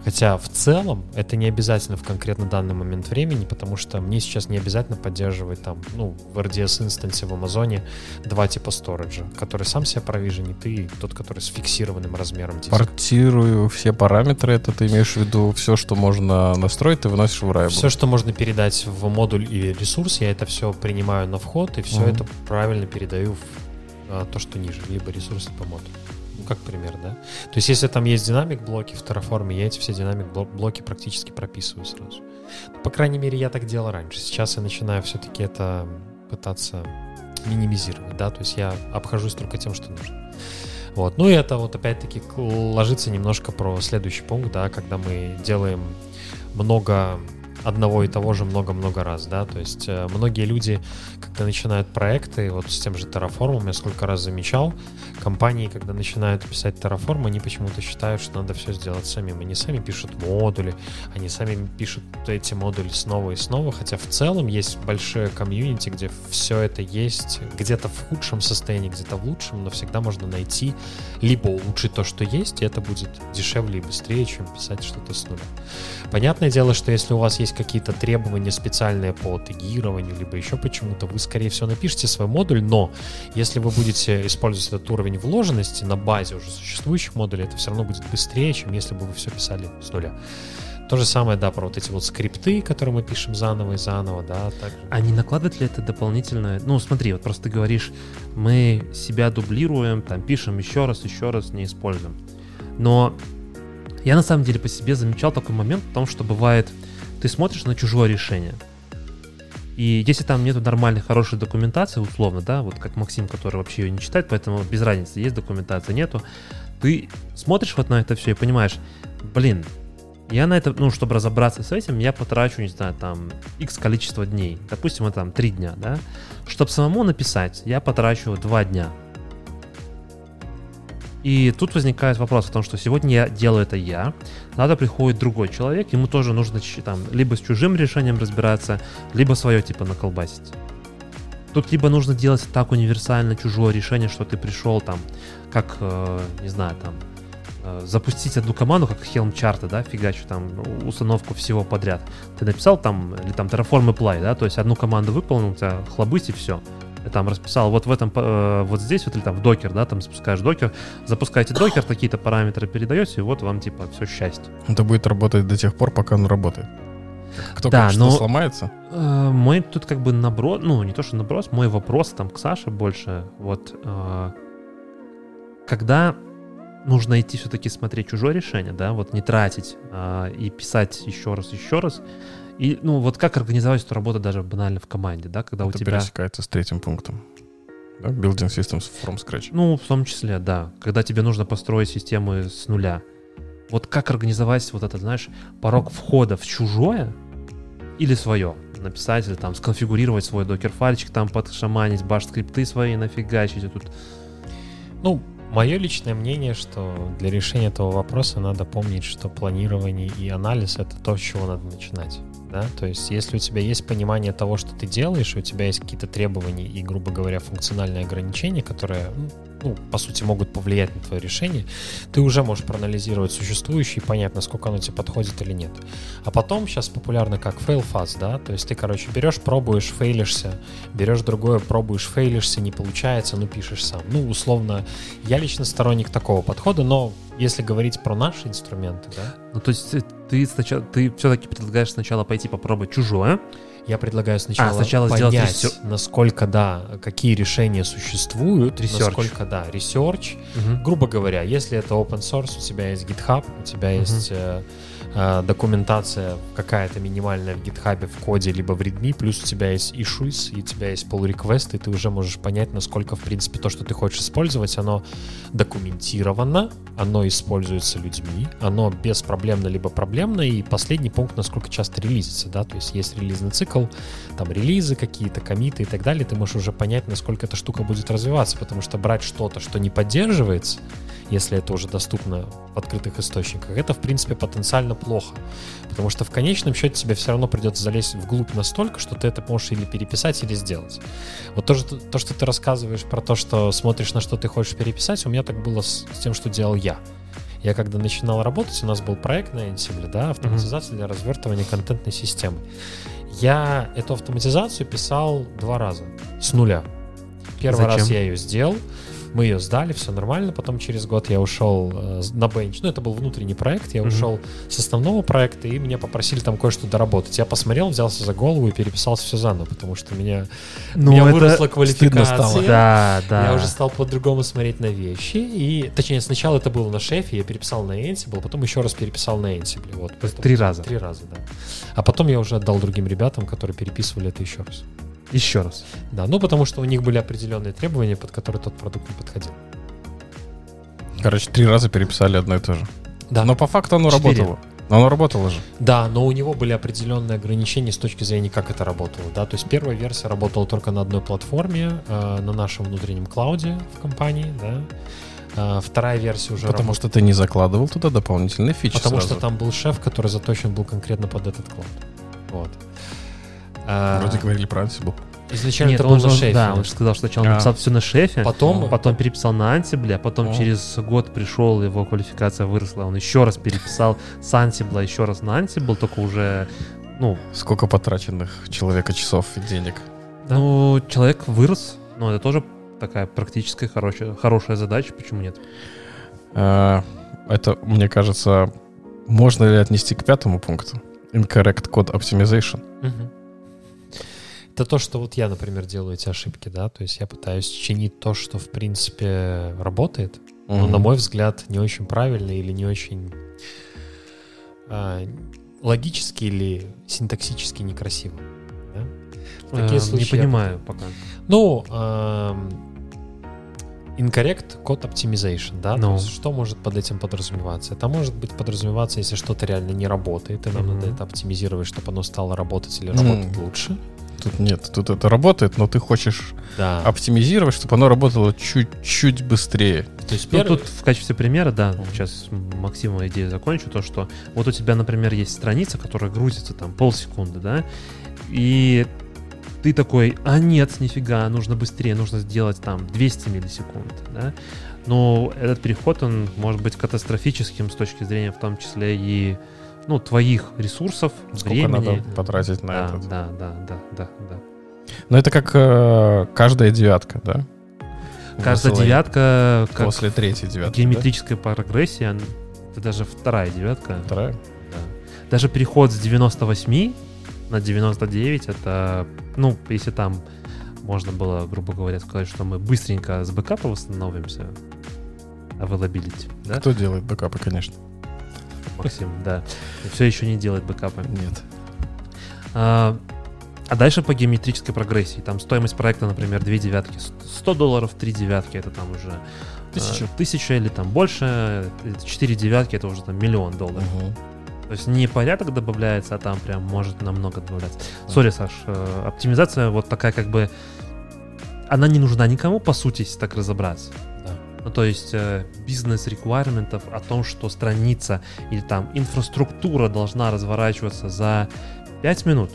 Хотя в целом это не обязательно в конкретно данный момент времени, потому что мне сейчас не обязательно поддерживать там, ну, в RDS инстансе в Амазоне два типа сториджа, который сам себя провиженит и тот, который с фиксированным размером диска. Портирую все параметры, это ты имеешь в виду все, что можно настроить, ты выносишь в Rival. Все, что можно передать в модуль или ресурс, я это все принимаю на вход и все Мгм. это правильно передаю в а, то, что ниже, либо ресурс, либо модуль. Как пример, да? То есть, если там есть динамик блоки в Terraform, я эти все динамик бл- блоки практически прописываю сразу. Ну, По крайней мере, я так делал раньше. Сейчас я начинаю все-таки это пытаться минимизировать, да, то есть я обхожусь только тем, что нужно. Вот. Ну и это вот опять-таки ложится немножко про следующий пункт, да, когда мы делаем много одного и того же много-много раз, да, то есть э, многие люди, когда начинают проекты, вот с тем же Terraform, я сколько раз замечал, компании, когда начинают писать Terraform, они почему-то считают, что надо все сделать самим. Они сами пишут модули, они сами пишут эти модули снова и снова, хотя в целом есть большое комьюнити, где все это есть, где-то в худшем состоянии, где-то в лучшем, но всегда можно найти либо улучшить то, что есть, и это будет дешевле и быстрее, чем писать что-то с нуля. Понятное дело, что если у вас есть какие-то требования специальные по тегированию, либо еще почему-то, вы, скорее всего, напишите свой модуль, но если вы будете использовать этот уровень вложенности на базе уже существующих модулей, это все равно будет быстрее, чем если бы вы все писали с нуля. То же самое, да, про вот эти вот скрипты, которые мы пишем заново и заново, да, также. А не накладывает ли это дополнительное... Ну, смотри, вот просто ты говоришь, мы себя дублируем, там, пишем еще раз, еще раз, не используем. Но я на самом деле по себе замечал такой момент в том, что бывает, ты смотришь на чужое решение, и если там нету нормальной, хорошей документации, условно, да, вот как Максим, который вообще ее не читает, поэтому без разницы, есть документация, нету, ты смотришь вот на это все и понимаешь, блин, я на это, ну, чтобы разобраться с этим, я потрачу, не знаю, там, x количество дней. Допустим, это там 3 дня, да? Чтобы самому написать, я потрачу 2 дня. И тут возникает вопрос о том, что сегодня я делаю это я, надо приходит другой человек, ему тоже нужно там либо с чужим решением разбираться, либо свое типа наколбасить. Тут либо нужно делать так универсально чужое решение, что ты пришел там, как, э, не знаю, там, э, запустить одну команду, как Helm чарта, да, фигачу там установку всего подряд. Ты написал там, или там Terraform Apply, да, то есть одну команду выполнил, у тебя хлобысь и все. Там расписал вот в этом, э, вот здесь, вот или там в докер, да, там запускаешь докер, запускаете докер, какие-то параметры передаете, и вот вам типа все счастье. Это будет работать до тех пор, пока он работает. Как только Да, что но- сломается, Э, Мой тут как бы наброс, ну не то что наброс, мой вопрос там к Саше больше, вот э, когда нужно идти все-таки смотреть чужое решение, да, вот не тратить а, и писать еще раз, еще раз, и ну вот как организовать эту работу даже банально в команде, да, когда у это тебя, пересекается с третьим пунктом. Да? Building systems from scratch. ну в том числе, да, когда тебе нужно построить системы с нуля, вот как организовать вот этот, знаешь, порог входа в чужое или свое, написать или там сконфигурировать свой докер-файльчик, там подшаманить, баш-скрипты свои нафигачить, и тут Ну, мое личное мнение, что для решения этого вопроса надо помнить, что планирование и анализ — это то, с чего надо начинать. Да? То есть, если у тебя есть понимание того, что ты делаешь, у тебя есть какие-то требования и, грубо говоря, функциональные ограничения, которые ну, ну, по сути, могут повлиять на твое решение, ты уже можешь проанализировать существующее и понять, насколько оно тебе подходит или нет. А потом сейчас популярно как fail fast, да, то есть ты, короче, берешь, пробуешь, фейлишься, берешь другое, пробуешь, фейлишься, не получается, ну, пишешь сам. Ну, условно, я лично сторонник такого подхода, но если говорить про наши инструменты, да. Ну, то есть ты сначала, ты все-таки предлагаешь сначала пойти попробовать чужое, я предлагаю сначала, а, сначала понять, ресер... насколько, да, какие решения существуют, research. насколько, да, research. Угу. Грубо говоря, если это open source, у тебя есть GitHub, у тебя угу. есть э, документация какая-то минимальная в GitHub в коде, либо в README, плюс у тебя есть issues, и у тебя есть pull request, и ты уже можешь понять, насколько, в принципе, то, что ты хочешь использовать, оно документировано, оно используется людьми, оно беспроблемно либо проблемно, и последний пункт, насколько часто релизится, да, то есть есть релизный цикл, там релизы какие-то, комиты и так далее, ты можешь уже понять, насколько эта штука будет развиваться, потому что брать что-то, что не поддерживается, если это уже доступно в открытых источниках, это, в принципе, потенциально плохо. Потому что в конечном счете тебе все равно придется залезть вглубь настолько, что ты это можешь или переписать, или сделать. Вот то, что, то, что ты рассказываешь про то, что смотришь на что ты хочешь переписать, у меня так было с, с тем, что делал я. Я когда начинал работать, у нас был проект на Ansible, да, автоматизация mm-hmm. для развертывания контентной системы. Я эту автоматизацию писал два раза, с нуля. Первый Зачем? раз я ее сделал, мы ее сдали, все нормально. Потом через год я ушел э, на бенч. Ну, это был внутренний проект. Я mm-hmm. ушел с основного проекта, и меня попросили там кое-что доработать. Я посмотрел, взялся за голову и переписал все заново, потому что меня, ну, меня выросла квалификация. Да, да. Я уже стал по-другому смотреть на вещи. И, точнее, сначала это было на шефе, я переписал на Ansible, потом еще раз переписал на Ansible. Вот, поэтому, три раза. Три раза, да. А потом я уже отдал другим ребятам, которые переписывали это еще раз. Еще раз. Да, ну потому что у них были определенные требования, под которые тот продукт не подходил. Короче, три раза переписали одно и то же. Да. Но по факту оно Четыре. работало. Но оно работало же. Да, но у него были определенные ограничения с точки зрения, как это работало. Да? То есть первая версия работала только на одной платформе, э, на нашем внутреннем клауде в компании. Да? Э, вторая версия уже Потому работала... что ты не закладывал туда дополнительные фичи Потому сразу. что там был шеф, который заточен был конкретно под этот клауд. Вот. Вроде говорили про Ansible. Изначально Нет, это был он, на шефе. Да, он сказал, что сначала а. написал все на шефе, потом, потом переписал на Ansible, а потом а. через год пришел, его квалификация выросла, он еще раз переписал с Ansible, еще раз на Ansible, только уже, ну... Сколько потраченных человека часов и денег? Да? Ну, человек вырос, но это тоже такая практическая хорошая, хорошая задача, почему нет? А, это, мне кажется, можно ли отнести к пятому пункту? Incorrect Code Optimization. Угу. Это то, что вот я, например, делаю эти ошибки, да, то есть я пытаюсь чинить то, что, в принципе, работает, mm-hmm. но, на мой взгляд, не очень правильно или не очень а, логически или синтаксически некрасиво. Да? В такие а, случаи не понимаю я... пока. Ну, а, incorrect code optimization, да, no. то ну. есть что может под этим подразумеваться? Это может быть подразумеваться, если что-то реально не работает, и нам mm-hmm. надо это оптимизировать, чтобы оно стало работать или работать mm. лучше. Тут нет, тут это работает, но ты хочешь да. оптимизировать, чтобы оно работало чуть-чуть быстрее. То есть ну, первый... тут в качестве примера, да, сейчас Максимова идею закончу, то, что вот у тебя, например, есть страница, которая грузится там полсекунды, да, и ты такой, а нет, нифига, нужно быстрее, нужно сделать там 200 миллисекунд, да, но этот переход, он может быть катастрофическим с точки зрения в том числе и ну, твоих ресурсов, Сколько времени. надо потратить на да, это. Да, да, да, да, да. Но это как э, каждая девятка, да? Каждая Высылай девятка... Как после третьей девятки, Геометрическая да? прогрессия, это даже вторая девятка. Вторая? Да. Даже переход с 98 на 99, это, ну, если там можно было, грубо говоря, сказать, что мы быстренько с бэкапа восстановимся, availability, да? Кто делает бэкапы, конечно. Максим, да. Все еще не делает бэкапы. Нет. А, а дальше по геометрической прогрессии. Там стоимость проекта, например, 2 девятки 100 долларов, 3 девятки это там уже тысяча, а, тысяча или там больше, 4 девятки это уже там миллион долларов. Угу. То есть не порядок добавляется, а там прям может намного добавляться. Сори, Саш, э, оптимизация вот такая как бы... Она не нужна никому, по сути, если так разобраться. Ну, то есть э, бизнес-реквайрментов о том, что страница или там инфраструктура должна разворачиваться за 5 минут,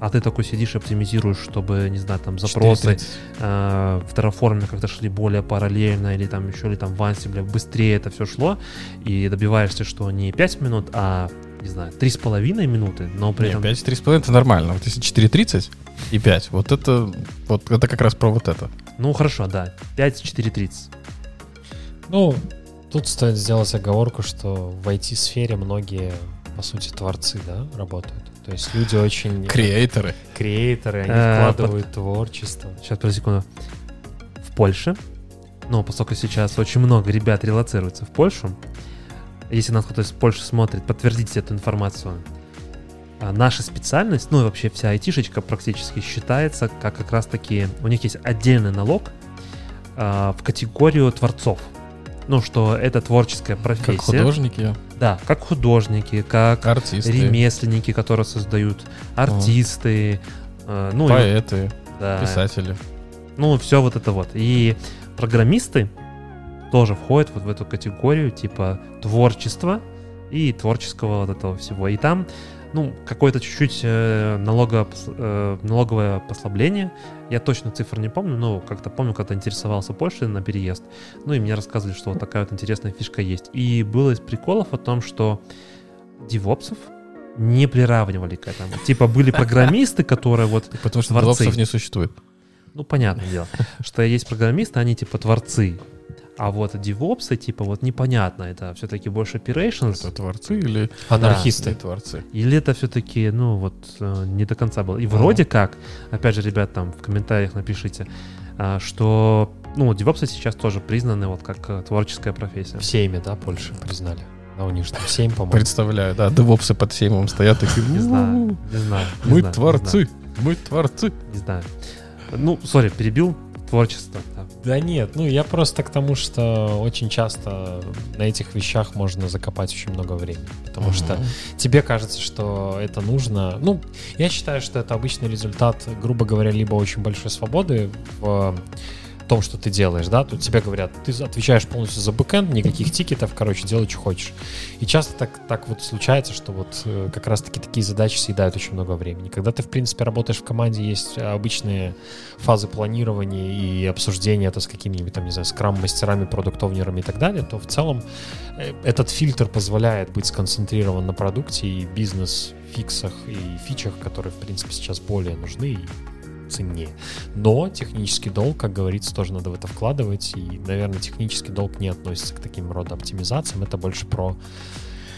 а ты такой сидишь оптимизируешь, чтобы, не знаю, там запросы 4.30. э, в Terraform как-то шли более параллельно, или там еще, или там в Ansible быстрее это все шло, и добиваешься, что не 5 минут, а, не знаю, 3,5 минуты, но при Не, этом... 5 3,5 это нормально. Вот если 4.30 и 5, вот это, вот это как раз про вот это. Ну, хорошо, да, 5, 4,30. Ну, тут стоит сделать оговорку, что в IT-сфере многие, по сути, творцы, да, работают. То есть люди очень... Креаторы. Креаторы, они Э, вкладывают творчество. Сейчас, подожди секунду. В Польше, ну, поскольку сейчас очень много ребят релацируется в Польшу, если нас кто-то из Польши смотрит, подтвердите эту информацию. А Наша специальность, ну и вообще вся айтишечка практически считается как как раз-таки, у них есть отдельный налог а, в категорию творцов. Ну, что это творческая профессия. Как художники, Да, как художники, как артисты, ремесленники, которые создают, артисты, э, ну, и- поэты, да, писатели. ну, все вот это вот. И программисты тоже входят вот в эту категорию типа творчества и творческого вот этого всего. И там, ну, какое-то чуть-чуть э, налого- э, налоговое послабление. Я точно цифр не помню, но как-то помню, когда интересовался Польшей на переезд. Ну, и мне рассказывали, что вот такая вот интересная фишка есть. И было из приколов о том, что девопсов не приравнивали к этому. Типа были программисты, которые вот Потому что Творцы. девопсов не существует. ну, понятное дело, что есть программисты, они типа творцы. А вот девопсы, типа, вот непонятно, это все-таки больше operations, Это творцы или Анархисты. не творцы? или это все-таки, ну, вот э, не до конца было. И вроде как, опять же, ребят, там в комментариях напишите, а, что, ну, девопсы сейчас тоже признаны вот как э, творческая профессия. В Сейме, да, Польша признали. Да, у них же там 7, по-моему. Представляю, да, девопсы под сеймом стоят такие. Не знаю, «У-у-у, не знаю. Мы творцы, мы творцы. Не знаю. Ну, сори, перебил творчество. да. Да нет, ну я просто к тому, что очень часто на этих вещах можно закопать очень много времени. Потому что тебе кажется, что это нужно. Ну, я считаю, что это обычный результат, грубо говоря, либо очень большой свободы в том, что ты делаешь, да, тут тебе говорят, ты отвечаешь полностью за бэкэнд, никаких тикетов, короче, делай, что хочешь. И часто так, так вот случается, что вот э, как раз-таки такие задачи съедают очень много времени. Когда ты, в принципе, работаешь в команде, есть обычные фазы планирования и обсуждения это с какими-нибудь, там, не знаю, скрам-мастерами, продуктовнерами и так далее, то в целом э, этот фильтр позволяет быть сконцентрирован на продукте и бизнес-фиксах и фичах, которые, в принципе, сейчас более нужны и ценнее. Но технический долг, как говорится, тоже надо в это вкладывать. И, наверное, технический долг не относится к таким рода оптимизациям. Это больше про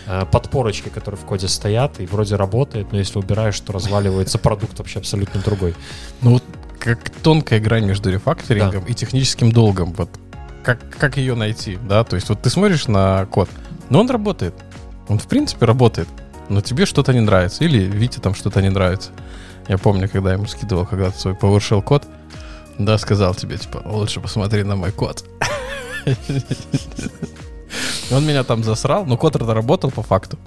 э, подпорочки, которые в коде стоят и вроде работает, но если убираешь, то разваливается продукт вообще абсолютно другой. Ну вот как тонкая грань между рефакторингом и техническим долгом. Вот как, как ее найти, да? То есть вот ты смотришь на код, но он работает. Он в принципе работает. Но тебе что-то не нравится. Или Вите там что-то не нравится. Я помню, когда я ему скидывал когда-то свой PowerShell код, да, сказал тебе, типа, лучше посмотри на мой код. Он меня там засрал, но код работал по факту.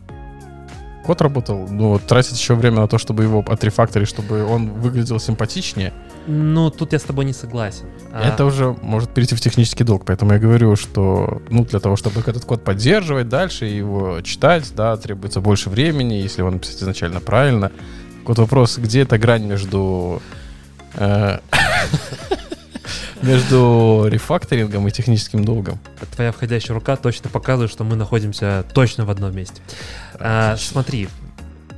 Код работал, ну, вот тратить еще время на то, чтобы его отрефакторить, чтобы он выглядел симпатичнее, Ну, тут я с тобой не согласен. А, это уже может перейти в технический долг. Поэтому я говорю, что ну, для того, чтобы этот код поддерживать дальше и его читать, да, требуется больше времени, если его написать изначально правильно. Вот вопрос, где эта грань между э, между рефакторингом и техническим долгом? Твоя входящая рука точно показывает, что мы находимся точно в одном месте. А, смотри,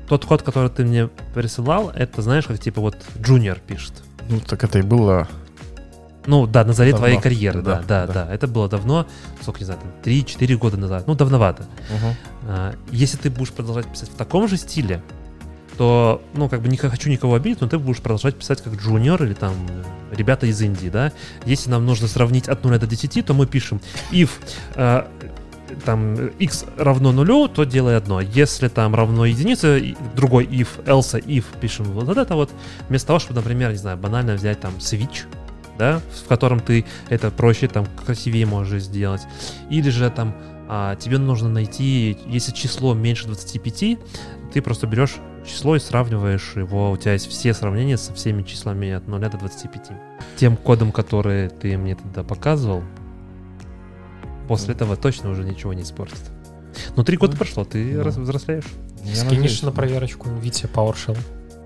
тот код, который ты мне присылал, это, знаешь, как типа вот Junior пишет. Ну, так это и было. Ну, да, на заре Давно. твоей карьеры, да, Да, да, да. Это было давно, сколько, не знаю, там, 3-4 года назад. Ну, давновато. А, Если ты будешь продолжать писать в таком же стиле, то, ну, как бы не хочу никого обидеть, но ты будешь продолжать писать как джуниор или там ребята из Индии, да. Если нам нужно сравнить от 0 до 10, то мы пишем if э, там x равно нулю, то делай одно. Если там равно единице, другой if, else, if, пишем вот это вот, вместо того, чтобы, например, не знаю, банально взять там switch, да, в котором ты это проще, там, красивее можешь сделать. Или же там а, тебе нужно найти, если число меньше 25, ты просто берешь число и сравниваешь его, у тебя есть все сравнения со всеми числами от 0 до 25. Тем кодом, который ты мне тогда показывал, после этого точно уже ничего не испортит. Ну, три года Ну, прошло, ты раз- взрослеешь. Я Скинешь надеюсь, на да. проверочку Вите PowerShell.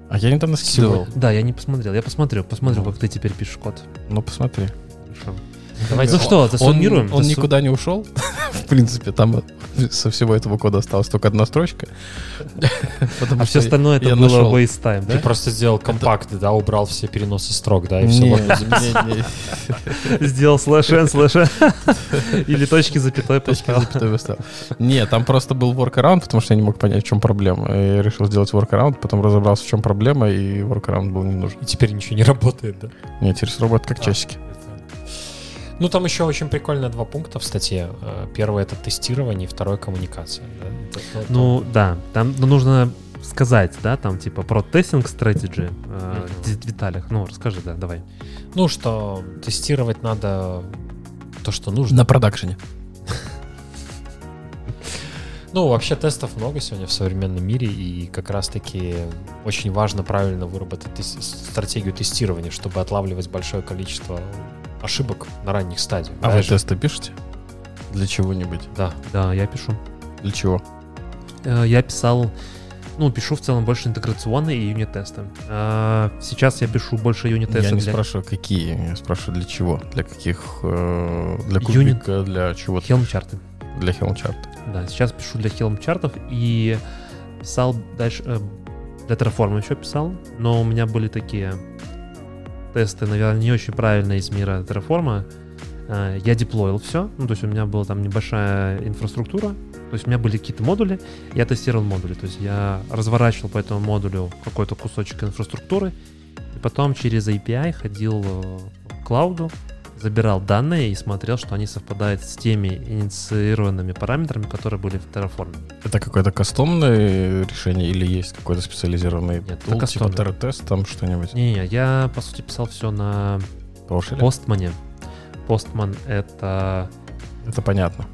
А я недавно скидывал. Да, я не посмотрел. Я посмотрю, посмотрю, Ну. как ты теперь пишешь код. Ну, посмотри. Хорошо. Давайте Ну что, засуммируем? Он, он Засу- никуда не ушел. В принципе, там со всего этого кода осталась только одна строчка. А все остальное это было waste time, Ты да? просто сделал компакт, да, убрал все переносы строк, да, и все Сделал слэш n, слэш n. Или точки запятой Точки поставил. Не, там просто был workaround, потому что я не мог понять, в чем проблема. Я решил сделать workaround, потом разобрался, в чем проблема, и workaround был не нужен. И теперь ничего не работает, да? Нет, теперь работает как часики. Ну, там еще очень прикольно два пункта в статье. Э, Первый — это тестирование, и второй — коммуникация. да. Это- это- Ну, да, там ну, нужно сказать, да, там типа про тестинг strategy э, в де- деталях. Ну, расскажи, да, давай. ну, что тестировать надо то, что нужно. На продакшене. Ну, вообще тестов много сегодня в современном мире, и как раз-таки очень важно правильно выработать тес- стратегию тестирования, чтобы отлавливать большое количество ошибок на ранних стадиях. А вы тесты пишете? Для чего-нибудь? Да. Да, я пишу. Для чего? Э, Я писал, ну, пишу в целом больше интеграционные и юнит-тесты. А, Сейчас я пишу больше Я юнит-тестов не для спрашиваю, какие. Я спрашиваю, для чего? Для каких? э, Для кубика, для чего-то? Helm-чарты. Для chart. Да, сейчас пишу для Helm-чартов и писал дальше, э, для Terraform еще писал, но у меня были такие тесты, наверное, не очень правильные из мира Terraform. Э, Я деплоил все, ну, то есть у меня была там небольшая инфраструктура, то есть у меня были какие-то модули, я тестировал модули, то есть я разворачивал по этому модулю какой-то кусочек инфраструктуры, и потом через API ходил к клауду, забирал данные и смотрел, что они совпадают с теми инициированными параметрами, которые были в Terraform. Это какое-то кастомное решение или есть какой-то специализированный Нет, это тул, типа кастомное. Terra-тест, там что-нибудь? Не-не, я, по сути, писал все на PowerShell? Postman. Postman — это... Это понятно.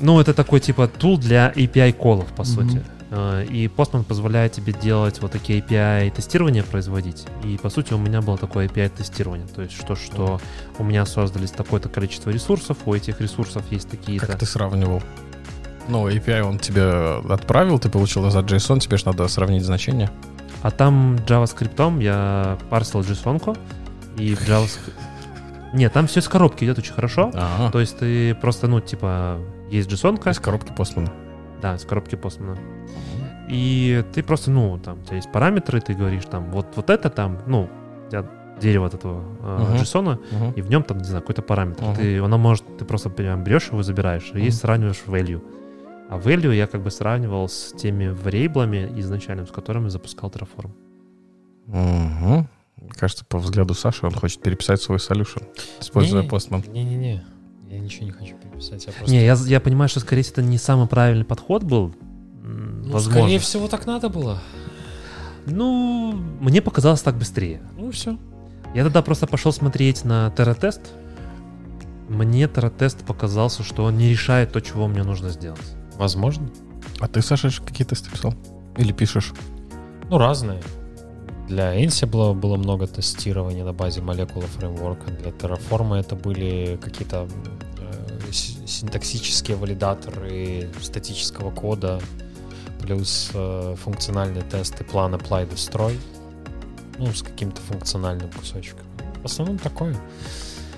Ну, это такой, типа, тул для API-колов, по Мгм. сути. Э, И Postman позволяет тебе делать вот такие API-тестирования, производить. И, по сути, у меня было такое API-тестирование. То есть, что, что у меня создались такое-то количество ресурсов, у этих ресурсов есть такие-то... Как ты сравнивал? Ну, API он тебе отправил, ты получил назад JSON, тебе же надо сравнить значения. А там JavaScript я парсил JSON-ку, и в JavaScript... Нет, там все из коробки идет очень хорошо. То есть ты просто, ну, типа, есть JSON, из коробки Postman. Да, из коробки Postman. И ты просто, ну, там, у тебя есть параметры, ты говоришь, там, вот, вот это там, ну, у тебя дерево от этого э. JSON, Мгм. и в нем там, не знаю, какой-то параметр. Мгм. Ты, оно может, ты просто прям берешь его, забираешь, и Мгм. сравниваешь value. А value я как бы сравнивал с теми вариаблами изначально, с которыми запускал Terraform. Мгм. Кажется, по взгляду Саши он хочет переписать свой solution, используя. Postman. Не-не-не, я ничего не хочу переписать. Я просто... Не, я, я понимаю, что, скорее всего, это не самый правильный подход был. Ну, Возможно. скорее всего, так надо было. Ну, мне показалось так быстрее. Ну, все. Я тогда просто пошел смотреть на терротест. Мне терротест показался, что он не решает то, чего мне нужно сделать. Возможно. А ты, Саша, какие тесты писал? Или пишешь? Ну, разные. Для Ansible было много тестирования на базе молекулы фреймворка. Для Terraform это были какие-то э, синтаксические валидаторы статического кода, плюс э, функциональные тесты план apply destroy, ну, с каким-то функциональным кусочком. В основном такое.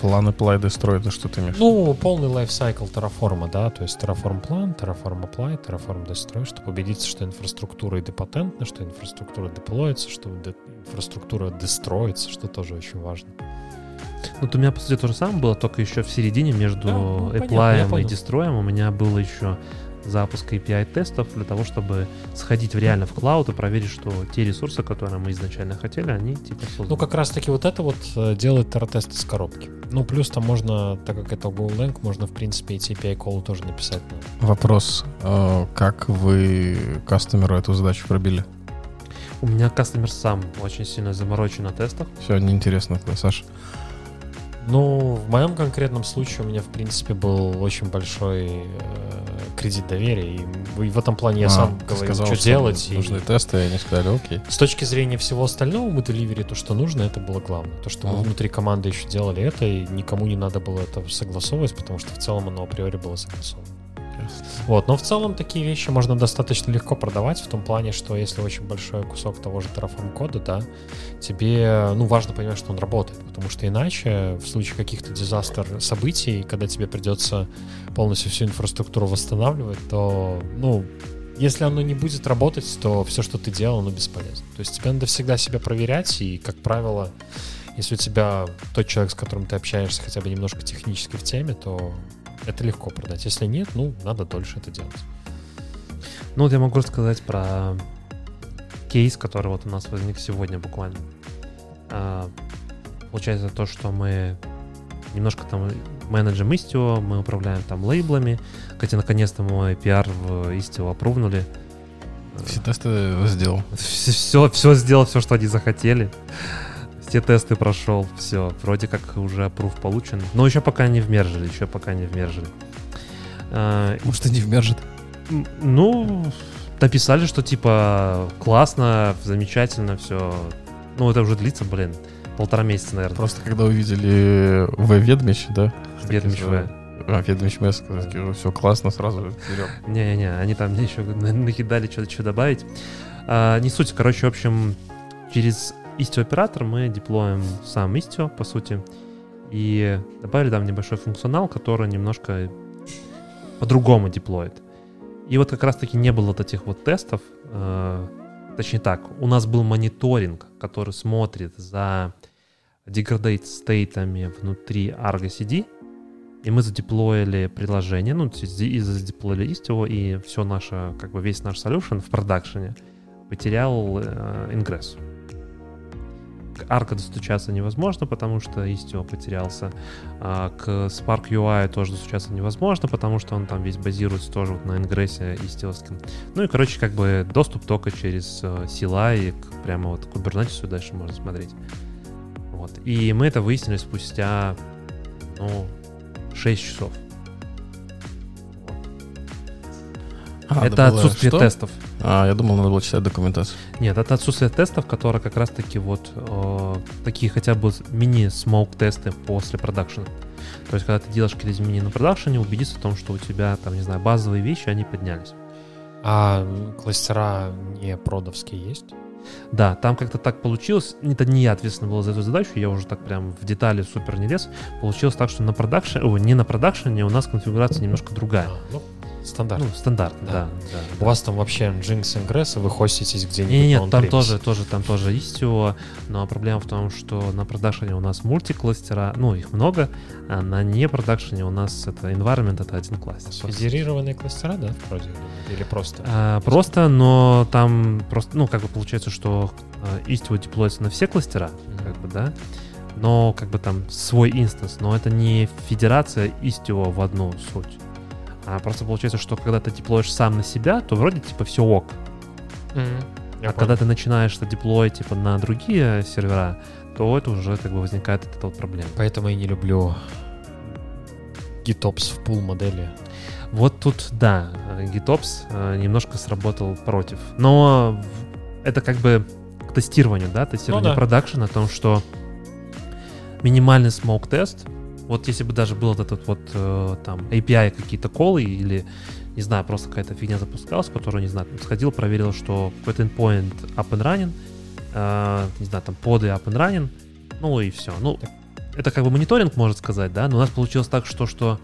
План apply destroy, это что ты имеешь? Ну, полный лайфсайкл Terraform, да, то есть Terraform план, Terraform apply, Terraform destroy, чтобы убедиться, что инфраструктура идепатентна, что инфраструктура деплоится, что де- инфраструктура дестроится, что тоже очень важно. Вот у меня, по сути, то же самое было, только еще в середине между Да, ну, apply и дестроем у меня было еще запуск API-тестов для того, чтобы сходить в реально в клауд и проверить, что те ресурсы, которые мы изначально хотели, они типа созданы. Ну, как раз-таки вот это вот э, делает Terra-тест из коробки. Ну, плюс там можно, так как это GoLang, можно, в принципе, эти API-колы тоже написать. на- Вопрос. э, Как вы кастомеру эту задачу пробили? У меня кастомер сам очень сильно заморочен на тестах. Все неинтересно, Саша. Ну, в моем конкретном случае у меня, в принципе, был очень большой э, кредит доверия. И в, и в этом плане я А, сам ты говорю, сказал, что, что делать. и- Нужны тесты, и они сказали, окей. С точки зрения всего остального мы деливери то, что нужно, это было главное. То, что мы Ага. внутри команды еще делали это, и никому не надо было это согласовывать, потому что в целом оно априори было согласовано. Вот, но в целом такие вещи можно достаточно легко продавать в том плане, что если очень большой кусок того же Terraform кода, да, тебе, ну, важно понимать, что он работает, потому что иначе в случае каких-то дизастер событий, когда тебе придется полностью всю инфраструктуру восстанавливать, то, ну, если оно не будет работать, то все, что ты делал, оно бесполезно. То есть тебе надо всегда себя проверять, и, как правило, если у тебя тот человек, с которым ты общаешься, хотя бы немножко технически в теме, то это легко продать. Если нет, ну, надо дольше это делать. Ну, вот я могу рассказать про кейс, который вот у нас возник сегодня буквально. А, получается то, что мы немножко там менеджем Istio, мы управляем там лейблами. Хотя наконец-то мой пиар в Istio опровнули. Все тесты сделал. Все, все, все сделал, все, что они захотели. Все тесты прошел, все. Вроде как уже approve получен. Но еще пока не вмержили, еще пока не вмержили. А, Может, и не вмержит. ну, написали, что типа классно, замечательно, все. Ну, это уже длится, блин, полтора месяца, наверное. Просто когда увидели в ведмич, да? Ведмич В. А, ведмич В, сказали, все классно, сразу берем. Не-не-не, они там мне еще на- накидали что-то что добавить. А, не суть, короче, в общем, через Istio оператор мы деплоим сам Istio, по сути, и добавили там небольшой функционал, который немножко по-другому деплоит. И вот как раз-таки не было вот этих вот тестов, э, точнее так, у нас был мониторинг, который смотрит за degradate стейтами внутри Argo CD, и мы задеплоили приложение, ну, и задеплоили Istio, и все наше, как бы весь наш solution в продакшене потерял э, ингресс. К Arco достучаться невозможно, потому что Istio потерялся. А к Spark UI тоже достучаться невозможно, потому что он там весь базируется тоже вот на ингрессе истиовском. Ну и, короче, как бы доступ только через э, CLI к, прямо вот к Kubernetes дальше можно смотреть. Вот. И мы это выяснили спустя, ну, 6 часов. А, это отсутствие что? тестов. А, я думал, надо было читать документацию. Нет, это отсутствие тестов, которые как раз-таки вот э, такие хотя бы мини-смоук тесты после продакшена. То есть, когда ты делаешь какие-то изменения на продакшене, убедиться в том, что у тебя, там, не знаю, базовые вещи, они поднялись. А кластера не продовские есть? Да, там как-то так получилось, это не я ответственный был за эту задачу, я уже так прям в детали супер не лез. Получилось так, что на продакшене, не на продакшене, у нас конфигурация немножко другая. А, ну, стандарт. Ну, стандартно, Да. да. да, У вас там вообще Nginx Ingress, и вы хоститесь где-нибудь Не, нет, там тоже, тоже, там тоже Istio, но проблема в том, что на продакшене у нас мультикластера, ну, их много, а на не продакшене у нас это environment, это один кластер. Федерированные кластера, да, вроде? Или просто? А, просто, но там просто, ну, как бы получается, что э, Istio деплоится на все кластера, как бы, да, но как бы там свой инстанс, но это не федерация Istio в одну суть. А просто получается, что когда ты деплоишь сам на себя, то вроде типа все ок. Я а когда ты начинаешь это деплоить типа на другие сервера, то это уже как бы возникает эта вот проблема. Поэтому я не люблю GitOps в пул модели. Вот тут, да, GitOps э, немножко сработал против. Но это как бы к тестированию, да, тестированию Ну да. продакшена, о том, что минимальный smoke тест, вот если бы даже был вот этот вот э, там API какие-то колы или, не знаю, просто какая-то фигня запускалась, которую, не знаю, сходил, проверил, что какой-то endpoint up and running, э, не знаю, там поды up and running, ну и все. Ну, это как бы мониторинг, можно сказать, да, но у нас получилось так, что, что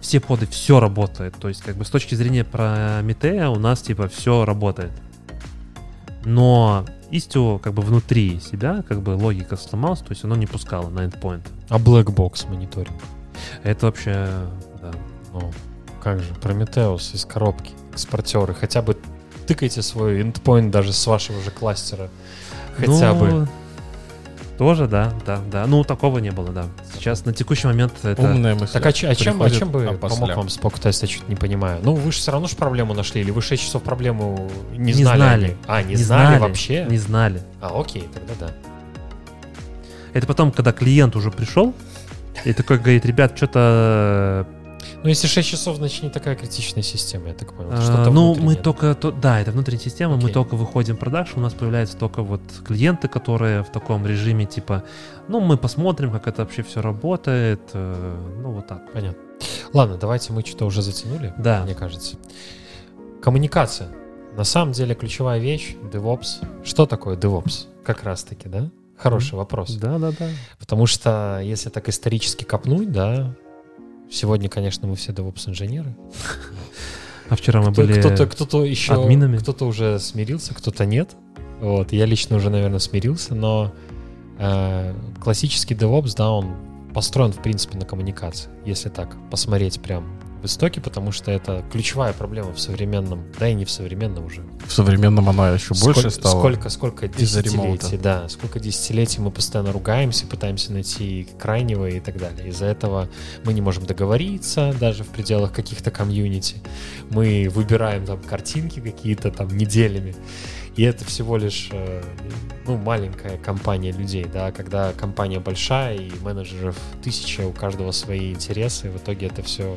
все поды, все работает. То есть, как бы с точки зрения Прометея у нас типа все работает. Но Istio как бы внутри себя, как бы логика сломалась, то есть оно не пускало на endpoint. А Black Box мониторинг? Это вообще, да. Ну, как же, Prometheus из коробки, экспортеры, хотя бы тыкайте свой endpoint даже с вашего же кластера. Хотя Ну, бы. Тоже, да, да, да. Ну, такого не было, да. Сейчас на текущий момент это... Умная мысль. Так а, ч- а чем, а чем бы опосля. помог вам спок тест, я что-то не понимаю. Ну, вы же все равно же проблему нашли, или вы 6 часов проблему не, Не знали? знали. А, не, Не знали, знали, вообще? Не знали. А, окей, тогда да. Это потом, когда клиент уже пришел, и такой говорит, ребят, что-то Ну, если 6 часов, значит, не такая критичная система, я так понял. А, ну, мы только, то- да, это внутренняя система, мы Окей. только выходим в продакшн, у нас появляются только вот клиенты, которые в таком режиме типа, ну, мы посмотрим, как это вообще все работает, э, ну, вот так. Понятно. Ладно, давайте мы что-то уже затянули, Да. мне кажется. Коммуникация. На самом деле ключевая вещь DevOps. Что такое DevOps? Как раз таки, да? Хороший вопрос. Да, да, да. Потому что если так исторически копнуть, да, сегодня, конечно, мы все DevOps-инженеры. А вчера мы Кто- были... Кто-то, кто-то еще, админами. кто-то уже смирился, кто-то нет. Вот, я лично уже, наверное, смирился, но э, классический DevOps, да, он построен, в принципе, на коммуникации, если так посмотреть прям в истоке, потому что это ключевая проблема в современном, да и не в современном уже. В современном она еще больше Сколь- стала. Сколько, сколько десятилетий, да, сколько десятилетий мы постоянно ругаемся, пытаемся найти крайнего и так далее. Из-за этого мы не можем договориться даже в пределах каких-то комьюнити. Мы выбираем там картинки какие-то там неделями. И это всего лишь э, ну, маленькая компания людей, да, когда компания большая и менеджеров тысяча, у каждого свои интересы, в итоге это все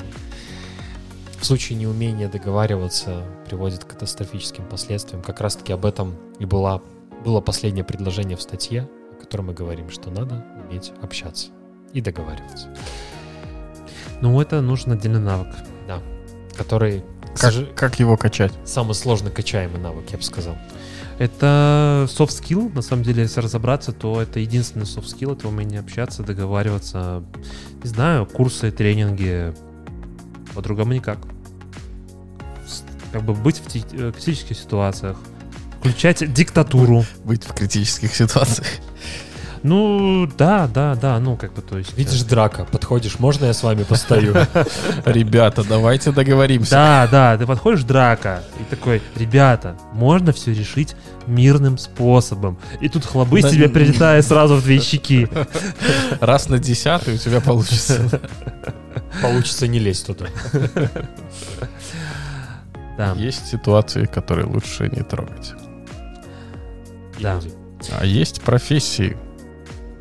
в случае неумения договариваться приводит к катастрофическим последствиям. Как раз-таки об этом и была, было последнее предложение в статье, о котором мы говорим, что надо уметь общаться и договариваться. Ну, это нужен отдельный навык. Который, к Как, сожа- как его качать? самый сложно качаемый навык, я бы сказал. Это soft skill, на самом деле, если разобраться, то это единственный soft skill, это умение общаться, договариваться. Не знаю, курсы, тренинги, по-другому никак. Как бы быть в э, критических ситуациях, включать диктатуру. Быть в критических ситуациях. Ну, да, да, да, ну, как бы, то есть... Видишь, драка, подходишь, можно я с вами постою? Ребята, давайте договоримся. Да, да, ты подходишь драка и такой, ребята, можно все решить мирным способом. И тут хлобы Да тебе прилетает сразу в две щеки. Раз на десятый у тебя получится. Получится не лезть туда. Да, Есть ситуации, которые лучше не трогать. да. А есть профессии,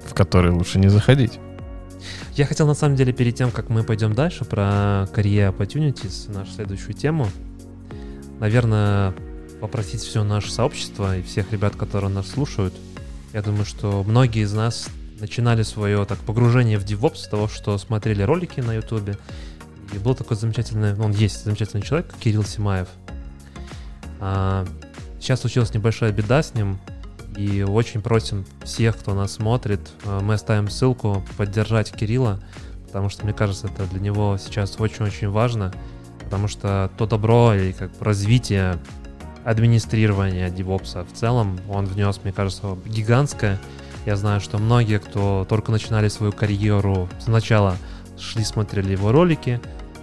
в которые лучше не заходить. Я хотел на самом деле перед тем, как мы пойдем дальше про Career Opportunities, нашу следующую тему, наверное, попросить все наше сообщество и всех ребят, которые нас слушают. Я думаю, что многие из нас начинали свое так погружение в DevOps с того, что смотрели ролики на YouTube. И был такой замечательный, ну, он есть замечательный человек, Кирилл Симаев. А, сейчас случилась небольшая беда с ним, и очень просим всех, кто нас смотрит, э, мы оставим ссылку поддержать Кирилла, потому что, мне кажется, это для него сейчас очень-очень важно, потому что то добро и как развитие администрирования DevOps в целом, он внес, мне кажется, гигантское. Я знаю, что многие, кто только начинали свою карьеру, сначала шли, смотрели его ролики,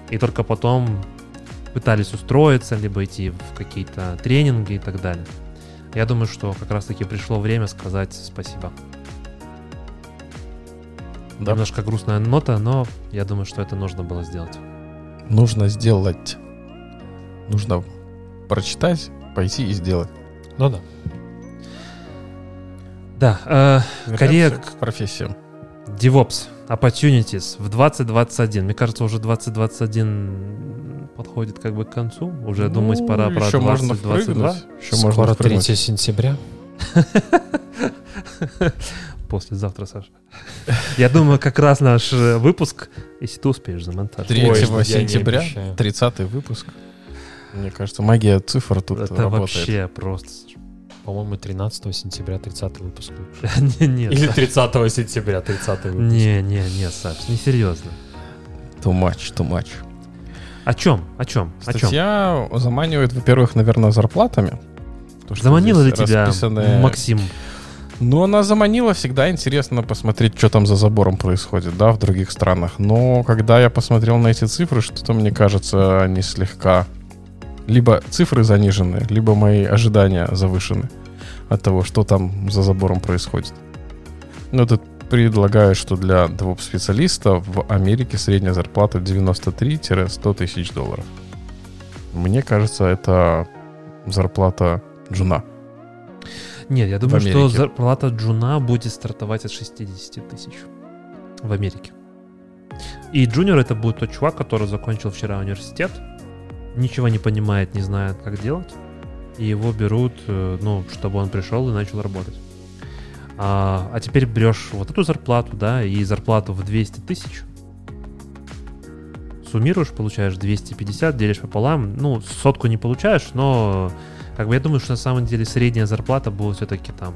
и только потом пытались устроиться, либо идти в какие-то тренинги и так далее. Я думаю, что как раз-таки пришло время сказать спасибо. Да. Немножко грустная нота, но я думаю, что это нужно было сделать. Нужно сделать. Нужно прочитать, пойти и сделать. Ну да. Да, э, Корея- к профессиям. DevOps, Opportunities в 2021. Мне кажется, уже 2021 подходит как бы к концу. Уже Ну, думать пора про еще можно 2022. впрыгнуть. Еще можно Скоро впрыгнуть. 3 сентября. Послезавтра, Саша. Я думаю, как раз наш э, выпуск, если ты успеешь замонтажить. 3 Ой, я не сентября, обещаю. 30 выпуск. Мне кажется, магия цифр тут Это работает. вообще просто... По-моему, 13 сентября 30 выпуск. лучше. Не, Нет, Или Саш. 30 сентября 30 выпуск. Не, не, не, Саш, несерьезно. Too much, too much. О чем? О чем? О чем? Статья заманивает, во-первых, наверное, зарплатами. То, что Заманила ли тебя Максим? Ну, она заманила, всегда интересно посмотреть, что там за забором происходит, да, в других странах. Но когда я посмотрел на эти цифры, что-то, мне кажется, они слегка... Либо цифры занижены, либо мои ожидания завышены от того, что там за забором происходит. Ну, тут предлагаю, что для DevOps-специалиста в Америке средняя зарплата 93-100 тысяч долларов. Мне кажется, это зарплата junа. Нет, я думаю, что зарплата junа будет стартовать от 60 тысяч в Америке. И junior это будет тот чувак, который закончил вчера университет, ничего не понимает, не знает, как делать, и его берут, э, ну, чтобы он пришел и начал работать. А, а теперь берешь вот эту зарплату, да, и зарплату в 200 тысяч. суммируешь, получаешь 250, делишь пополам. Ну, сотку не получаешь, но как бы я думаю, что на самом деле средняя зарплата будет все-таки там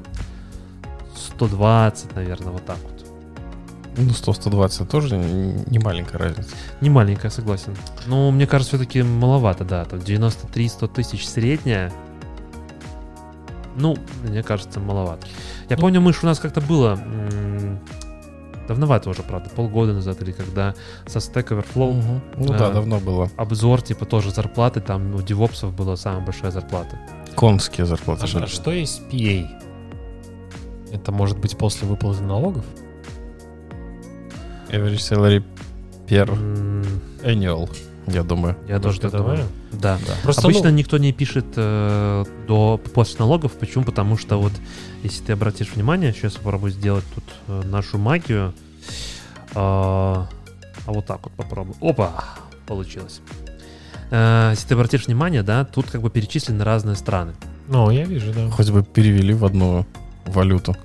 120, наверное, вот так вот. Ну, 100-120 тоже не не маленькая разница. Не маленькая, согласен. Но мне кажется, все-таки маловато, да. Там 93-100 тысяч средняя. Ну, мне кажется, маловато. Я Ну. помню, мышь у нас как-то было м, давновато уже, правда, полгода назад или когда со Stack Overflow Мгм. Ну А. да, давно было. обзор, типа тоже зарплаты, там у девопсов была самая большая зарплата. Конские зарплаты. А а что есть PA? Это может быть после выплаты налогов? Average salary per annual, я думаю. Я тоже так думаю. Да. Просто, Обычно ну, никто не пишет э, до после налогов. Почему? Потому что вот, если ты обратишь внимание, сейчас попробую сделать тут э, нашу магию. А, а вот так вот попробую. Опа! Получилось. Э, если ты обратишь внимание, да, тут как бы перечислены разные страны. ну, я вижу, да. Хоть бы перевели в одну валюту.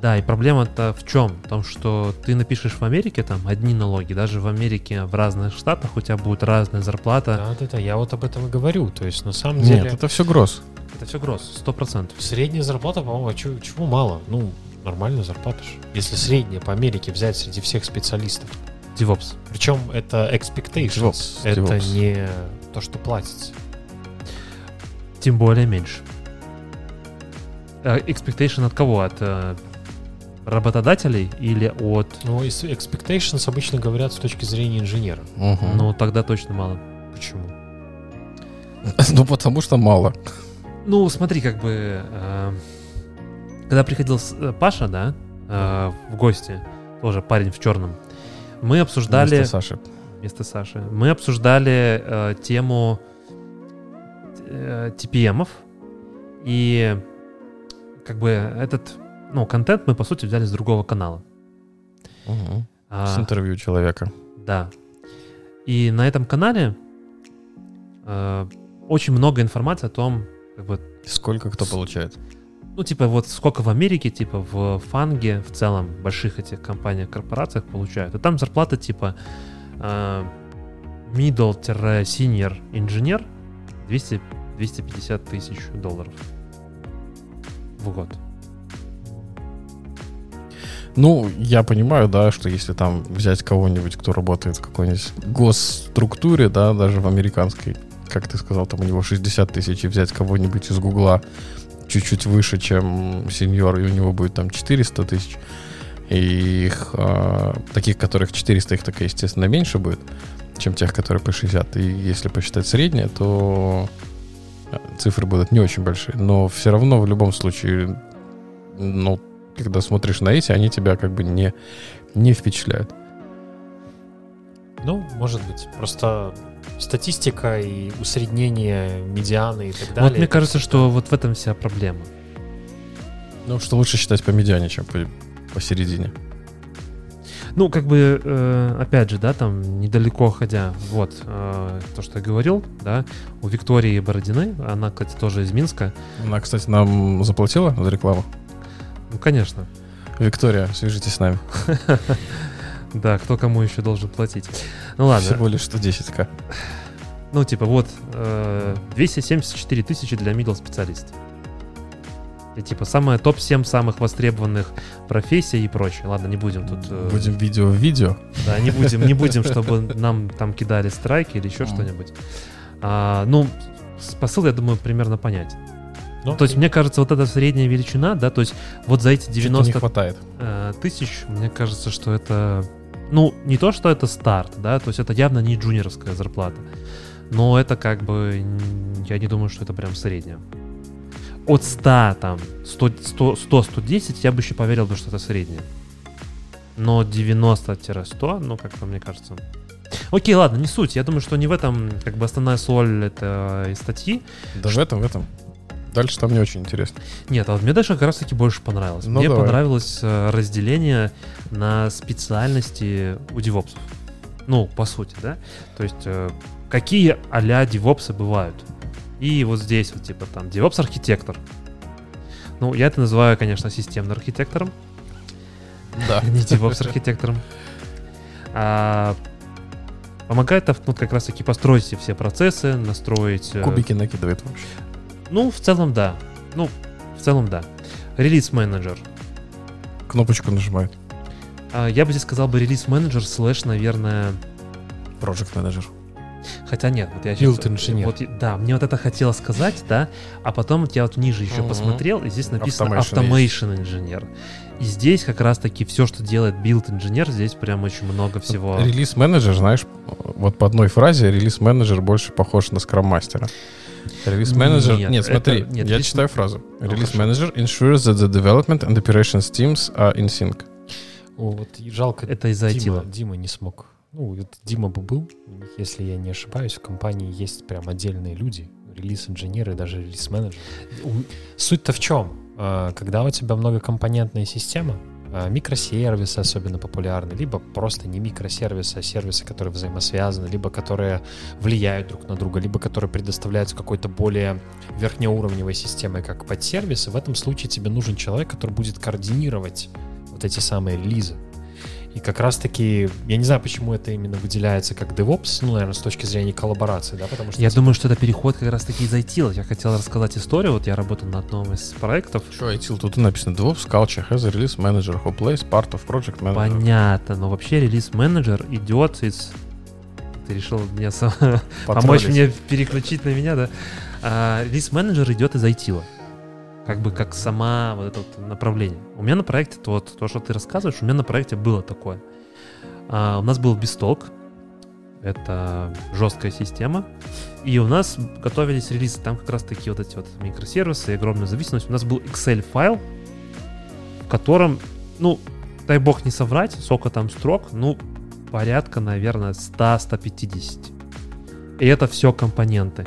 Да, и проблема-то в чем? В том, что ты напишешь в Америке там одни налоги, даже в Америке, в разных штатах у тебя будет разная зарплата. Да, да, да, я вот об этом и говорю. То есть, на самом деле, Нет, это все гросс. Это все гроз, сто процентов. средняя зарплата, по-моему, а чё- чего мало? Ну, нормальная зарплата же. Если средняя по Америке взять среди всех специалистов. DevOps. Причем это expectations. DevOps, это DevOps. не то, что платится. Тем более меньше. Э, Expectation от кого? От э, работодателей или от... Ну, из expectations обычно говорят с точки зрения инженера. Мгм. Ну, тогда точно мало. Почему? Ну, потому что мало. Ну, смотри, как бы... э, когда приходил э, Паша, да, э, в гости, тоже парень в черном, мы обсуждали... Вместо Саши. вместо Саши. Мы обсуждали э, тему э, TPM-ов. И как бы этот, ну, контент мы, по сути, взяли с другого канала. Мгм. А, С интервью человека. Да. И на этом канале э, очень много информации о том, как бы, Сколько кто получает. ну, типа, вот сколько в Америке, типа, в фанге, в целом, больших этих компаниях, корпорациях получают. И там зарплата, типа, э, middle-senior инженер 200, 250 тысяч долларов в год. Ну, я понимаю, да, что если там взять кого-нибудь, кто работает в какой-нибудь госструктуре, да, даже в американской, как ты сказал, там у него 60 тысяч, и взять кого-нибудь из Гугла чуть-чуть выше, чем сеньор, и у него будет там 400 тысяч, и их, а, таких, которых 400, их так, естественно, меньше будет, чем тех, которые по 60. И если посчитать среднее, то а, цифры будут не очень большие. Но все равно в любом случае, ну, когда смотришь на эти, они тебя как бы не, не впечатляют. Ну, может быть. Просто статистика и усреднение медианы и так далее. вот мне кажется, что вот в этом вся проблема. Ну, что лучше считать по медиане, чем по, посередине. Ну, как бы, э, опять же, да, там, недалеко ходя, вот, э, то, что я говорил, да, у Виктории Бородиной, она, кстати, тоже из Минска, Она, кстати, нам заплатила за рекламу. Ну, конечно, Виктория, свяжитесь с нами. да, кто кому еще должен платить. Ну, ладно, Всего лишь 110к. ну, типа, вот, э, 274 тысячи для middle специалиста. И, типа, самое топ-7 самых востребованных профессий и прочее. Ладно, не будем тут... э, Будем видео в видео. Да, не будем, не будем, чтобы нам там кидали страйки или еще что-нибудь. А, ну, посыл, я думаю, примерно понять. Ну, То есть, мне кажется, вот эта средняя величина, да, то есть вот за эти Что-то не 90 хватает. э, тысяч, мне кажется, что это, ну, не то, что это старт, да, то есть это явно не джуниорская зарплата, но это как бы, я не думаю, что это прям средняя. От 100, там, 100, 100, 100 110 я бы еще поверил что это средняя. Но 90-100, ну, как-то мне кажется... Окей, ладно, не суть. Я думаю, что не в этом, как бы, основная соль этой статьи. Да в этом, в этом. Дальше там не очень интересно. Нет, а вот мне даже как раз таки больше понравилось. Ну, мне давай. понравилось э, разделение на специальности у девопсов. Ну, по сути, да? То есть, э, какие а-ля девопсы бывают. И вот здесь вот, типа, там, девопс-архитектор. Ну, я это называю, конечно, системным архитектором, Да. не девопс-архитектором. А, Помогает ну, как раз таки построить все процессы, настроить... э, Кубики накидывает вообще. Ну, в целом, да. Ну, в целом, да. Релиз менеджер. Кнопочку нажимает. А, Я бы здесь сказал бы релиз менеджер слэш, наверное... Project менеджер. Хотя нет, вот я Build engineer. Вот, да, мне вот это хотелось сказать, да, а потом вот я вот ниже еще Мгм. посмотрел, и здесь написано Automation Automation Engineer. И здесь как раз-таки все, что делает Build Engineer, здесь прям очень много всего. Релиз менеджер, знаешь, вот по одной фразе релиз менеджер больше похож на скрам мастера. Релиз менеджер. Нет, Нет, это- смотри, нет, я релиз- читаю фразу. Ну, Релиз хорошо. менеджер ensures that the development and operations teams are in sync. О, вот и жалко, Это из-за Дима. Дима не смог. Ну, вот Дима бы был, если я не ошибаюсь, в компании есть прям отдельные люди, релиз-инженеры, даже релиз-менеджеры. Суть-то в чем? А, Когда у тебя многокомпонентная система, микросервисы особенно популярны, либо просто не микросервисы, а сервисы, которые взаимосвязаны, либо которые влияют друг на друга, либо которые предоставляются какой-то более верхнеуровневой системой, как подсервисы, в этом случае тебе нужен человек, который будет координировать вот эти самые релизы. И как раз-таки, я не знаю, почему это именно выделяется как DevOps, ну, наверное, с точки зрения коллаборации, да, потому что... Я типа, думаю, что это переход как раз-таки из IT. Я хотел рассказать историю. Вот я работал на одном из проектов. Что, ITIL, тут написано DevOps culture has a release manager who plays part of project manager. Понятно, но вообще релиз-менеджер идет из... Ты решил меня сам... помочь мне переключить на меня, да? А, релиз-менеджер идет из IT. Как бы как сама вот это вот направление. У меня на проекте, то, вот, то, что ты рассказываешь, у меня на проекте было такое. А, у нас был бисток. Это жесткая система. И у нас готовились релизы. Там как раз такие вот эти вот микросервисы и огромная зависимость. У нас был Excel-файл, в котором, ну, дай бог не соврать, сколько там строк, ну, порядка, наверное, 100-150. И это все компоненты.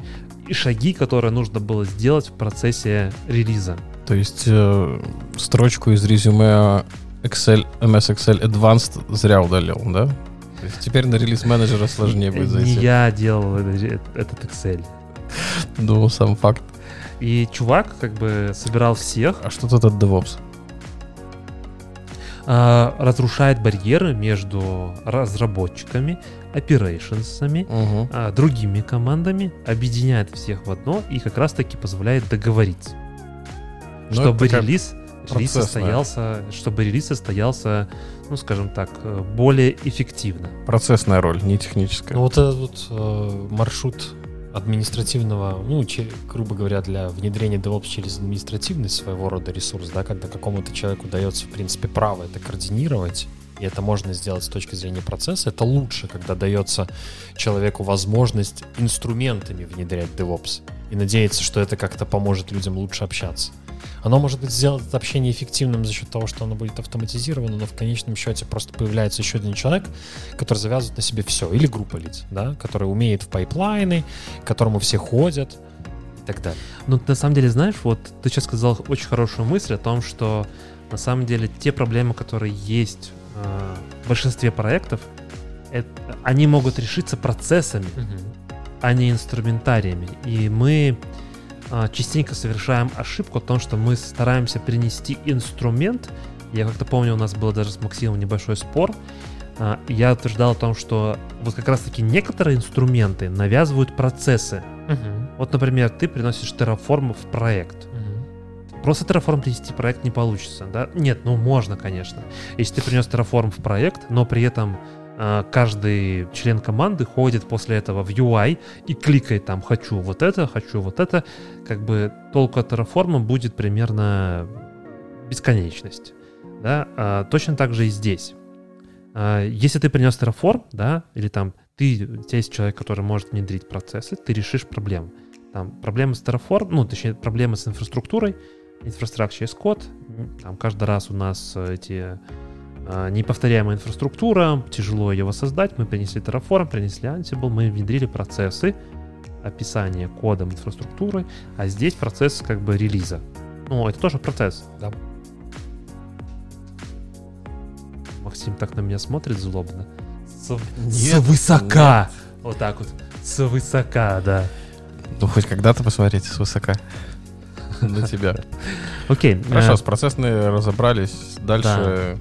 И шаги, которые нужно было сделать в процессе релиза. То есть э, строчку из резюме Excel, MS Excel Advanced зря удалил, да? То есть теперь на релиз менеджера сложнее будет Не зайти. я делал это- этот Excel. Ну, сам факт. И чувак как бы собирал всех, А что тут от DevOps? А, разрушает барьеры между разработчиками, оперейшенсами, Угу. а, другими командами, объединяет всех в одно и как раз таки позволяет договориться. Ну, чтобы релиз, релиз состоялся, чтобы релиз состоялся, ну скажем так, э, более эффективно. Процессная роль, не техническая. Ну, вот этот вот э, маршрут административного, ну, че- грубо говоря, для внедрения DevOps через административный своего рода ресурс, да, когда какому-то человеку дается, в принципе, право это координировать, и это можно сделать с точки зрения процесса, это лучше, когда дается человеку возможность инструментами внедрять DevOps и надеяться, что это как-то поможет людям лучше общаться. Оно может быть сделать это общение эффективным за счет того, что оно будет автоматизировано, но в конечном счете просто появляется еще один человек, который завязывает на себе все. Или группа лиц, да, который умеет в pipeline ы, к которому все ходят и так далее. Ты на самом деле, знаешь, вот ты сейчас сказал очень хорошую мысль о том, что на самом деле те проблемы, которые есть э, в большинстве проектов, это- они могут решиться процессами, а не инструментариями. И мы частенько совершаем ошибку о том, что мы стараемся принести инструмент. Я как-то помню, у нас был даже с Максимом небольшой спор. А, Я утверждал о том, что вот как раз-таки некоторые инструменты навязывают процессы. Вот, например, ты приносишь Terraform в проект. Просто Terraform принести в проект не получится, да? Нет, ну можно, конечно. Если ты принес Terraform в проект, но при этом а, каждый член команды ходит после этого в UI и кликает там «хочу вот это, хочу вот это», как бы толку от Terraform будет примерно бесконечность, да? А, точно так же и здесь. А, если ты принес Terraform, да, или там ты, у тебя есть человек, который может внедрить процессы, ты решишь проблему. Там проблемы с Terraform, ну, точнее, проблемы с инфраструктурой, инфраструктура есть код, там каждый раз у нас э, эти э, неповторяемая инфраструктура, тяжело ее воссоздать, мы принесли Terraform, принесли Ansible, мы внедрили процессы, описание кодом инфраструктуры, а здесь процесс как бы релиза. Ну, это тоже процесс. Да. Максим так на меня смотрит злобно. С, Нет, высока. Вот так вот. С высока, да. Ну, хоть когда-то посмотрите свысока на тебя. Окей. Хорошо, э, с процессной разобрались. Дальше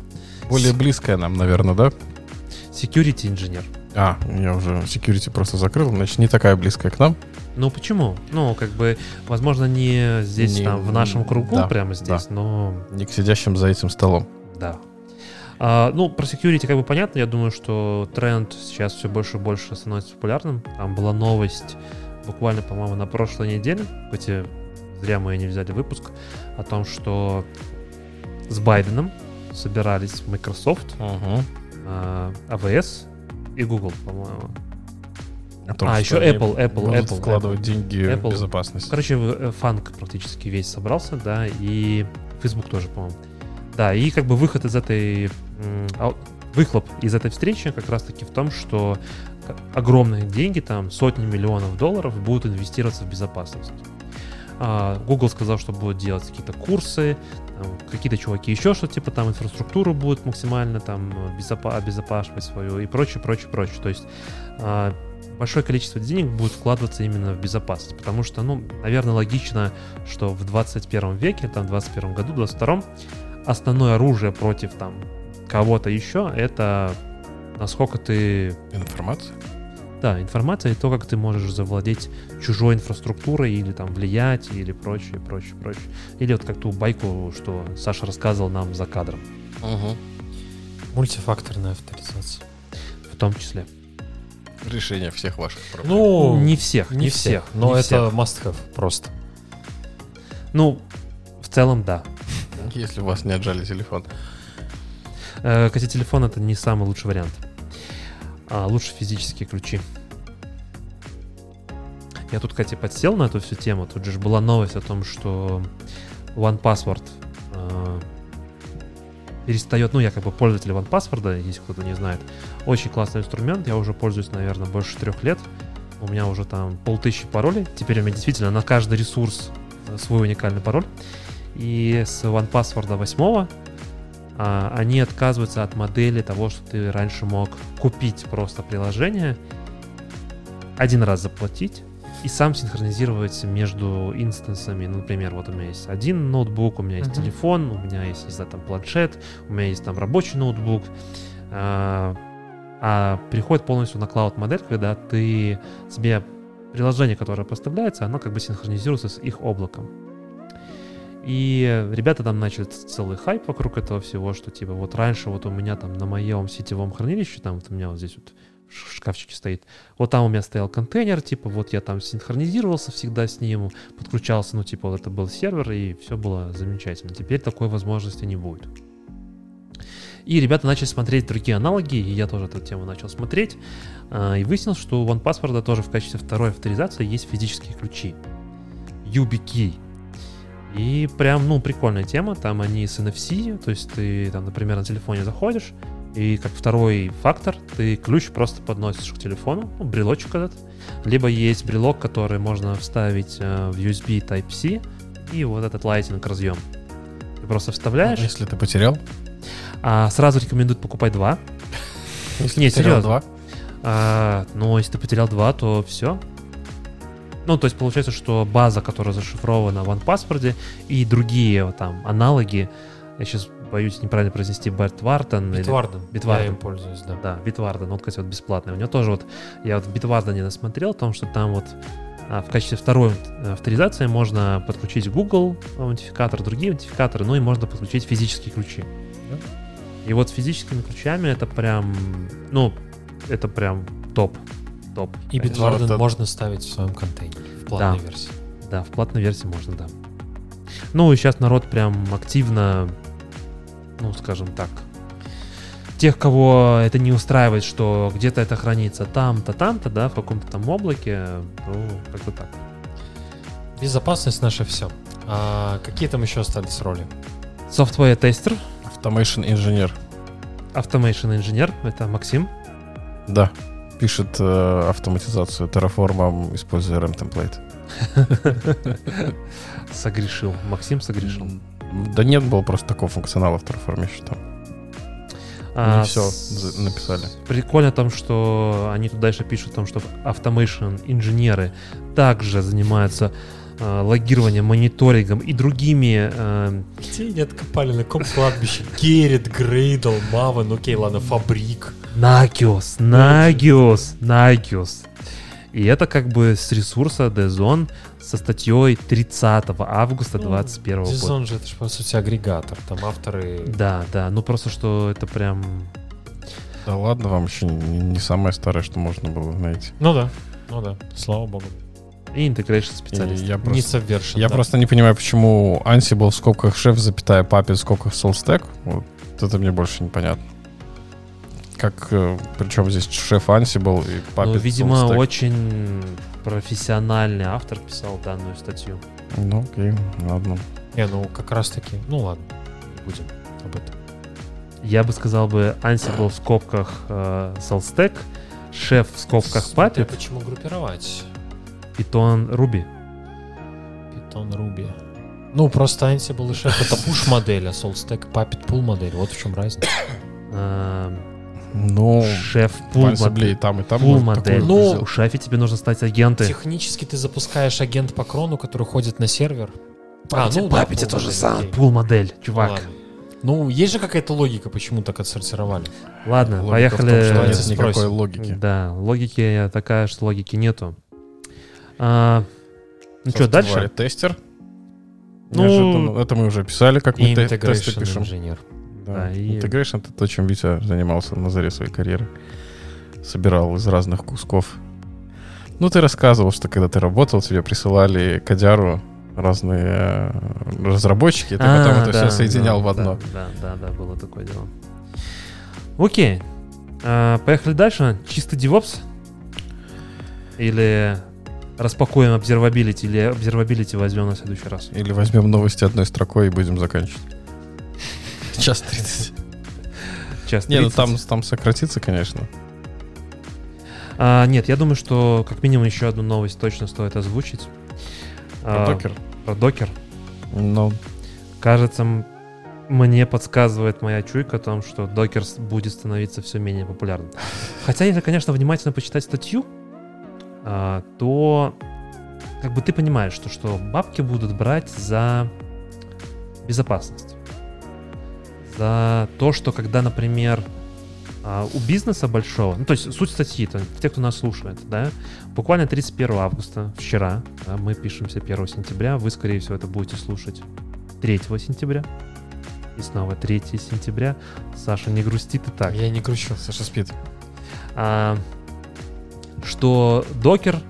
более близкое нам, наверное, да? Security инженер. А, я уже security просто закрыл, значит, не такая близкая к нам. Ну почему? Ну, как бы, возможно, не здесь, Не- там, в нашем кругу, да, прямо здесь, но Не к сидящим за этим столом. да. А, ну, про security как бы понятно. Я думаю, что тренд сейчас все больше и больше становится популярным. Там была новость буквально, по-моему, на прошлой неделе, хоть и зря мы не взяли выпуск, о том, что с Байденом собирались Microsoft, а, AWS и Google, по-моему. О том, А, еще Apple, Apple, будут Apple, вкладывать деньги Apple. в безопасность. Короче, э, фанк практически весь собрался, да, и Facebook тоже, по-моему. Да, и как бы выход из этой... а, Выхлоп из этой встречи как раз-таки в том, что огромные деньги, там сотни миллионов долларов будут инвестироваться в безопасность. А, Google сказал, что будут делать какие-то курсы, какие-то чуваки еще что типа там инфраструктуру будут максимально там безопа- свою и прочее, прочее, прочее. То есть а, большое количество денег будет вкладываться именно в безопасность, потому что, ну, наверное, логично, что в 21 веке, там, в 21 году, 22 основное оружие против там кого-то еще это насколько ты Информация? Да, информация и то, как ты можешь завладеть чужой инфраструктурой или там влиять, или прочее, прочее, прочее. Или вот как ту байку, что Саша рассказывал нам за кадром, Мультифакторная авторизация. в том числе. Решение всех ваших проблем. Ну, не всех, не всех, но не это всех. must-have просто. Ну, в целом, да. Если у вас не отжали телефон. Э, Кстати, телефон это не самый лучший вариант. А, лучше физические ключи. Я тут, кстати, подсел на эту всю тему. Тут же была новость о том, что OnePassword э, перестает, ну, я как бы пользователь OnePassword, если кто-то не знает. Очень классный инструмент, я уже пользуюсь, наверное, больше трех лет. У меня уже там полтысячи паролей. Теперь у меня действительно на каждый ресурс э, свой уникальный пароль. И с OnePassword 8 а, они отказываются от модели того, что ты раньше мог купить просто приложение, один раз заплатить и сам синхронизировать между инстансами. Ну, Например, вот у меня есть один ноутбук, у меня есть Мгм. телефон, у меня есть, не знаю, там планшет, у меня есть там рабочий ноутбук. А, а переходит полностью на клауд-модель, когда ты себе приложение, которое поставляется, оно как бы синхронизируется с их облаком. И ребята там начали целый хайп вокруг этого всего, что типа вот раньше вот у меня там на моем сетевом хранилище, там вот у меня вот здесь вот в шкафчике стоит, вот там у меня стоял контейнер, типа вот я там синхронизировался всегда с ним, подключался, ну типа вот это был сервер, и все было замечательно. Теперь такой возможности не будет. И ребята начали смотреть другие аналоги, и я тоже эту тему начал смотреть, а, и выяснил, что у OnePassword тоже в качестве второй авторизации есть физические ключи. YubiKey. И прям, ну, прикольная тема. Там они с NFC, то есть ты там, например, на телефоне заходишь, и как второй фактор ты ключ просто подносишь к телефону, ну, брелочек этот. Либо есть брелок, который можно вставить э, в USB Type-C, и вот этот Lightning разъем. Ты просто вставляешь, Если ты потерял? а сразу рекомендуют покупать два. Если Не, потерял серьезно. два? А, но если ты потерял два, то все. Ну, то есть получается, что база, которая зашифрована в OnePassword и другие вот там аналоги, я сейчас боюсь неправильно произнести, Бертварден. или- Битварден. Я им пользуюсь, да. Да, Битварден, он, кстати, вот бесплатный. У него тоже вот, я вот в Битвардене насмотрел, о том, что там вот а, в качестве второй э, авторизации можно подключить Google аутентификатор, другие аутентификаторы, ну и можно подключить физические ключи. И вот с физическими ключами это прям, ну, это прям топ. Топ. И. Bitwarden это- можно ставить в своем контейнере в платной версии. Да, в платной версии можно, да. Ну и сейчас народ прям активно, ну, скажем так, тех, кого это не устраивает, что где-то это хранится там-то, там-то, да, в каком-то там облаке, ну, как бы так. Безопасность наше все. А какие там еще остались роли? Software тестер, Automation инженер. Automation инженер, это Максим. Да. Пишет э, автоматизацию Terraform, используя RAM темплейт. Согрешил. Максим согрешил. Да нет, было просто такого функционала в Terraform еще там. А, всё с- за- написали. Прикольно в том, что они тут дальше пишут о том, что Automation инженеры также занимаются э, логированием, мониторингом и другими э, Где они откопали? На каком кладбище? Геррит, Грейдл, Мавен, окей, ладно, Фабрик. Nagios, Nagios, Nagios. И это как бы с ресурса DZone со статьей 30 августа 2021 года. Дизон же это же, по сути, агрегатор. Там авторы... Да, да, ну просто что это прям... Да ладно, вам еще не, не самое старое, что можно было найти. Ну да, ну да, слава богу. И интегрейшн И специалист. я Не просто, совершен. я да. просто не понимаю, почему Ansible в скобках шеф, запятая папе, в скобках SoulStack. Вот это мне больше непонятно. Как, э, причем здесь шеф Ansible и папе Ну, видимо, SoulStack. очень профессиональный автор писал данную статью. Ну, окей, ладно. Не, ну как раз таки. Ну ладно, будем об этом. Я бы сказал бы Ansible в скобках э, Solstack, шеф в скобках Puppet, почему группировать. Python Ruby. Python Ruby. Ну, просто Ansible и Chef это push модель, а SoulStack Puppet pull модель. Вот в чем разница. Ну, шеф в пул Ansible и модель. там, и там. Пул модель. Ну, у шефе тебе нужно стать агенты. Технически ты запускаешь агент по крону, который ходит на сервер. А, ну Puppet да, то же pull самое. модель, окей. Пул модель, Ну, чувак. ладно. Ну, есть же какая-то логика, почему так отсортировали. Ладно, Логика в том, поехали. что Давайте нет никакой спросим. логики. Да, логики такая, что логики нету. А, ну что, дальше? Тестер. Ну, Неожиданно. это мы уже писали, как мы те- тесты пишем. инженер. Да. И- Integration это то, чем Витя занимался на заре своей карьеры. Собирал из разных кусков. Ну, ты рассказывал, что когда ты работал, тебе присылали кодяру разные э, разработчики, и ты А, потом это да, все соединял да, в одно. Да, да, да, было такое дело. Окей. А, поехали дальше. Чисто DevOps? Или распакуем observability, или observability возьмем на следующий раз? Или возьмем новости одной строкой и будем заканчивать. Час 30. Час Не, ну 30. там, там сократится, конечно. А, нет, я думаю, что как минимум еще одну новость точно стоит озвучить. Про А, докер. Про докер. Ну, Кажется, мне подсказывает моя чуйка о том, что докер будет становиться все менее популярным. Хотя, если, конечно, внимательно почитать статью, а, то как бы ты понимаешь, что, что бабки будут брать за безопасность. За то, что когда, например, а, у бизнеса большого, ну то есть суть статьи, то, те, кто нас слушает, да, буквально 31 августа, вчера, да, мы пишемся 1 сентября, вы, скорее всего, это будете слушать 3 сентября. И снова 3 сентября. Саша, не грусти ты так. Я не грущу. Саша спит. А, что докер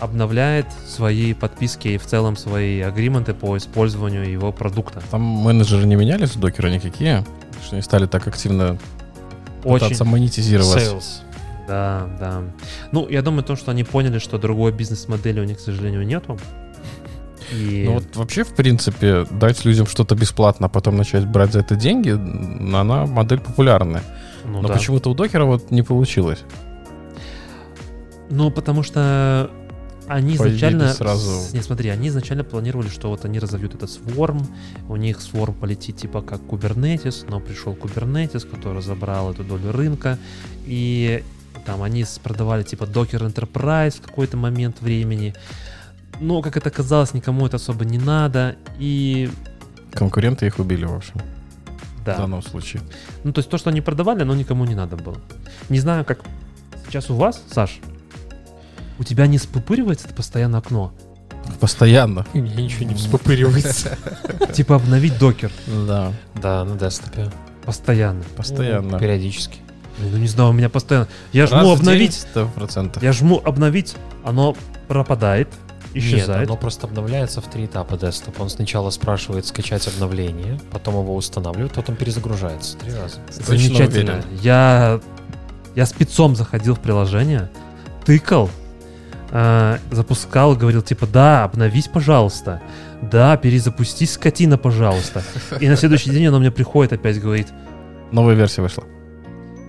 обновляет свои подписки и в целом свои агрименты по использованию его продукта. Там менеджеры не менялись в докера никакие, что не стали так активно Очень. пытаться монетизировать. Sales. Да, да. Ну, я думаю, то, что они поняли, что другой бизнес-модели у них, к сожалению, нету. И... Ну вот вообще, в принципе, дать людям что-то бесплатно, а потом начать брать за это деньги, она модель популярная. ну, Но да. почему-то у докера вот не получилось. Ну, потому что они изначально... сразу- Не, смотри, они изначально планировали, что вот они разовьют этот Swarm, у них Swarm полетит типа как Kubernetes, но пришел Kubernetes, который забрал эту долю рынка, и там они продавали типа Docker Enterprise в какой-то момент времени, но, как это казалось, никому это особо не надо, и Конкуренты их убили, в общем, в да. данном случае. Ну, то есть то, что они продавали, оно никому не надо было. Не знаю, как сейчас у вас, Саш, у тебя не спупыривается это постоянно окно? Постоянно. У меня ничего не вспопыривается. Типа обновить докер Да, Да, на десктопе. постоянно. постоянно. Периодически. Ну, не знаю, у меня постоянно. Я жму обновить, сто процентов. я жму обновить, оно пропадает, Нет, исчезает. оно просто обновляется в три этапа десктоп. Он сначала спрашивает скачать обновление, потом его устанавливает, потом перезагружается. Три раза. Замечательно. Я, я спецом заходил в приложение, тыкал, э, запускал, говорил типа, да, обновись, пожалуйста. Да, перезапустись, скотина, пожалуйста. И на следующий день оно мне приходит опять, говорит, Новая версия вышла.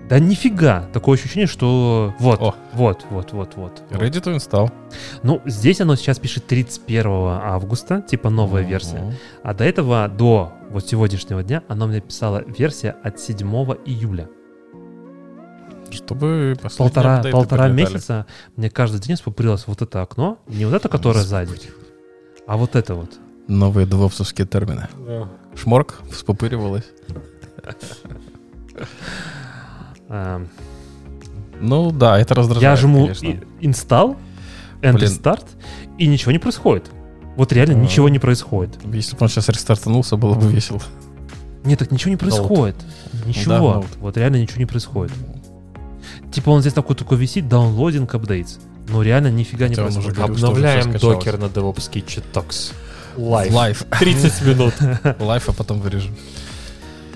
да нифига. Такое ощущение, что вот, О. вот, вот, вот, вот. Ready to install. Ну, здесь оно сейчас пишет 31 августа, типа новая Мгм. версия. А до этого, до вот сегодняшнего дня, оно мне писала версия от 7 июля. Чтобы полтора, полтора месяца мне каждый день спуприлось вот это окно, не вот это, которое сзади, а вот это вот. Новые девопсовские термины. Шморк вспопыривалась. Эм, Ну да, это раздражает, Я жму конечно. и- install, enter Блин. start, и ничего не происходит. Вот реально А. ничего не происходит. Если бы он сейчас рестартанулся, было бы весело. Нет, так ничего не происходит. Ничего. Да, вот реально ничего не происходит. Типа он здесь такой такой висит, downloading updates. Но реально нифига не происходит. Обновляем Docker на DevOps. Live. Live. 30 минут. Live, а потом вырежем.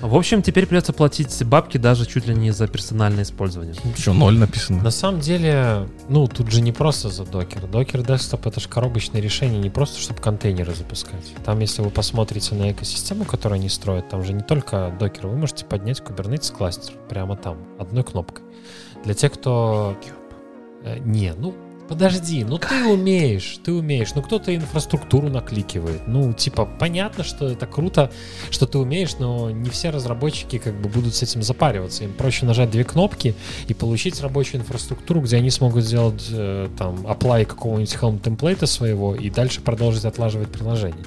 В общем, теперь придется платить бабки даже чуть ли не за персональное использование. Что, ноль написано? На самом деле, ну, тут же не просто за Docker. Docker Desktop это же коробочное решение не просто, чтобы контейнеры запускать. Там, если вы посмотрите на экосистему, которую они строят, там же не только Docker, вы можете поднять Kubernetes кластер прямо там, одной кнопкой. Для тех, кто... Э, Не, ну, подожди, ну ты умеешь, ты умеешь. Ну кто-то инфраструктуру накликивает. Ну, типа, понятно, что это круто, что ты умеешь, но не все разработчики как бы будут с этим запариваться. Им проще нажать две кнопки и получить рабочую инфраструктуру, где они смогут сделать э, там apply какого-нибудь Helm темплейта своего и дальше продолжить отлаживать приложение.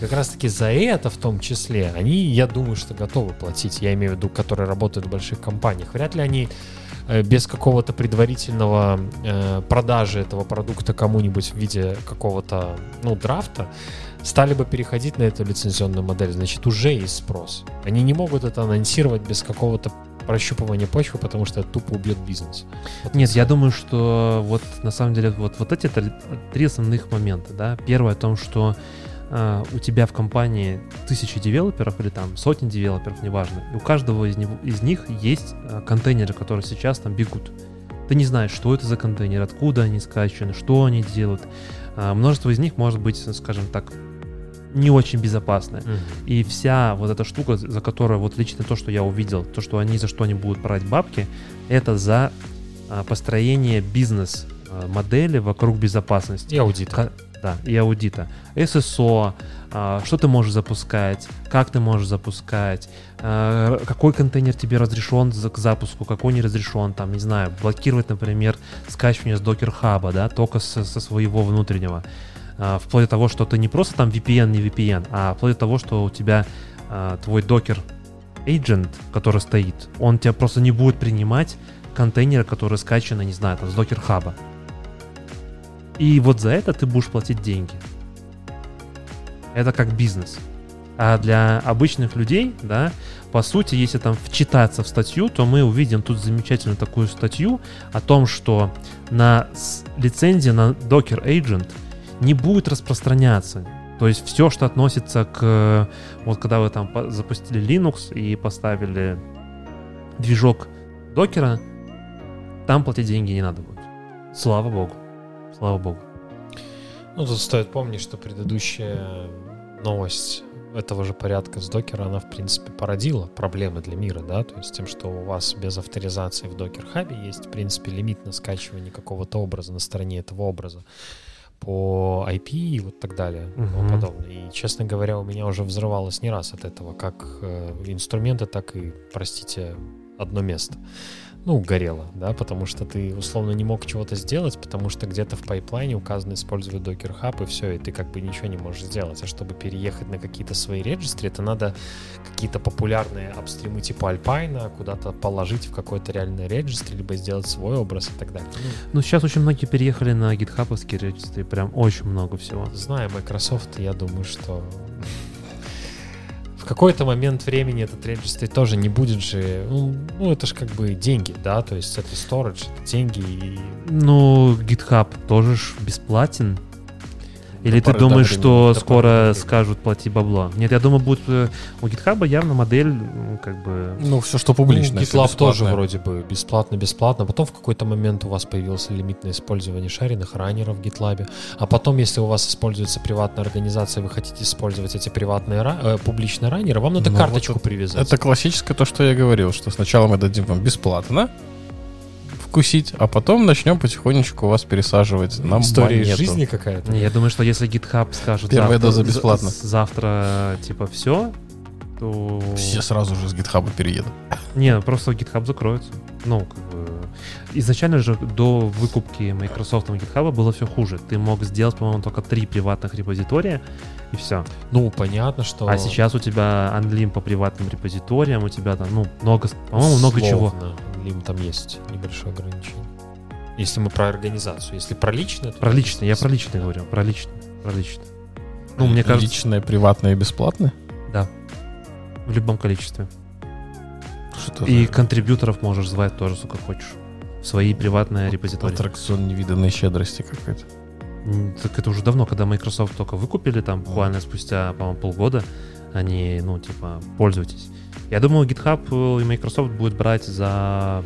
Как раз таки за это в том числе они, я думаю, что готовы платить. Я имею в виду, которые работают в больших компаниях. Вряд ли они без какого-то предварительного э, продажи этого продукта кому-нибудь в виде какого-то, ну, драфта, стали бы переходить на эту лицензионную модель, значит, уже есть спрос. Они не могут это анонсировать без какого-то прощупывания почвы, потому что это тупо убьет бизнес. Вот Нет, я думаю, что вот на самом деле вот, вот эти три основных момента. Да? Первое о том, что э, у тебя в компании тысячи девелоперов или там сотни девелоперов, неважно, и у каждого из, него- из них есть э, контейнеры, которые сейчас там бегут. Ты не знаешь, что это за контейнер, откуда они скачаны, что они делают. А, множество из них может быть, скажем так, не очень безопасное. Мгм. И вся вот эта штука, за которую вот лично то, что я увидел, то, что они за что они будут брать бабки, это за а, построение бизнес-модели вокруг безопасности. И аудит. Да, и аудита. ССО, а, что ты можешь запускать, как ты можешь запускать, а, какой контейнер тебе разрешен к запуску, какой не разрешен, там, не знаю, блокировать, например, скачивание с Docker Hub, да, только со, со своего внутреннего. А, Вплоть до того, что ты не просто там VPN, не VPN, а вплоть до того, что у тебя твой Docker agent, который стоит, он тебя просто не будет принимать контейнеры, которые скачаны, не знаю, там, с Docker Hub. И вот за это ты будешь платить деньги. Это как бизнес. А для обычных людей, да, по сути, если там вчитаться в статью, то мы увидим тут замечательную такую статью о том, что на лицензия на Docker Agent не будет распространяться. То есть все, что относится к... Вот когда вы там запустили Linux и поставили движок докера, там платить деньги не надо будет. Слава богу. Слава богу. Ну, тут стоит помнить, что предыдущая новость этого же порядка с докера, она, в принципе, породила проблемы для мира, да, то есть тем, что у вас без авторизации в Hub есть, в принципе, лимит на скачивание какого-то образа на стороне этого образа по IP и вот так далее и тому подобное. И, честно говоря, у меня уже взрывалось не раз от этого, как э, инструменты, так и, простите, одно место. Ну, горело, да, потому что ты условно не мог чего-то сделать, потому что где-то в пайплайне указано использовать Docker Hub, и все, и ты как бы ничего не можешь сделать. А чтобы переехать на какие-то свои регистры, это надо какие-то популярные апстримы типа Alpine куда-то положить в какой-то реальный регистр, либо сделать свой образ и так далее. Ну, Ну, сейчас очень многие переехали на гитхабовские регистры, прям очень много всего. Зная Microsoft, я думаю, что какой-то момент времени этот регистр тоже не будет же... Ну, ну, это же как бы деньги, да, то есть это storage, это деньги, и Ну, GitHub тоже ж бесплатен. Или ты думаешь, времени, что скоро скажут плати бабло? Нет, я думаю, будет э, у GitHub явно модель, как бы... Ну, все, что публично. Ну, GitLab тоже вроде бы бесплатно-бесплатно. Потом в какой-то момент у вас появился лимит на использование шаренных раннеров в GitLab. А потом, если у вас используется приватная организация, вы хотите использовать эти приватные э, публичные раннеры, вам надо Ну, карточку вот привязать. Это классическое то, что я говорил, что сначала мы дадим вам бесплатно вкусить, а потом начнем потихонечку вас пересаживать на История из монету. жизни какая-то. Не, я думаю, что если GitHub скажет Первая завтра, доза бесплатно. з- завтра, типа, все, то... Все сразу же с гитхаба переедут. Не, просто GitHub закроется. Ну, как бы... Изначально же до выкупки Microsoft и GitHub было все хуже. Ты мог сделать, по-моему, только три приватных репозитория, и все. Ну, понятно, что... А сейчас у тебя анлим по приватным репозиториям, у тебя там, ну, много, по-моему, много чего. Им там есть небольшое ограничение? Если мы про организацию. Если про личное, то... Про личное, я про личное говорю, про личное, про личное. Ну, мне кажется, Личное, приватное и бесплатное? в любом количестве. Что И за контрибьюторов можешь звать тоже, сколько хочешь. В свои приватные репозитории. аттракцион невиданной щедрости какой-то? Так это уже давно, когда Microsoft только выкупили, там буквально спустя, по-моему, полгода, они, ну, типа, пользуйтесь. Я думаю, GitHub и Microsoft будет брать за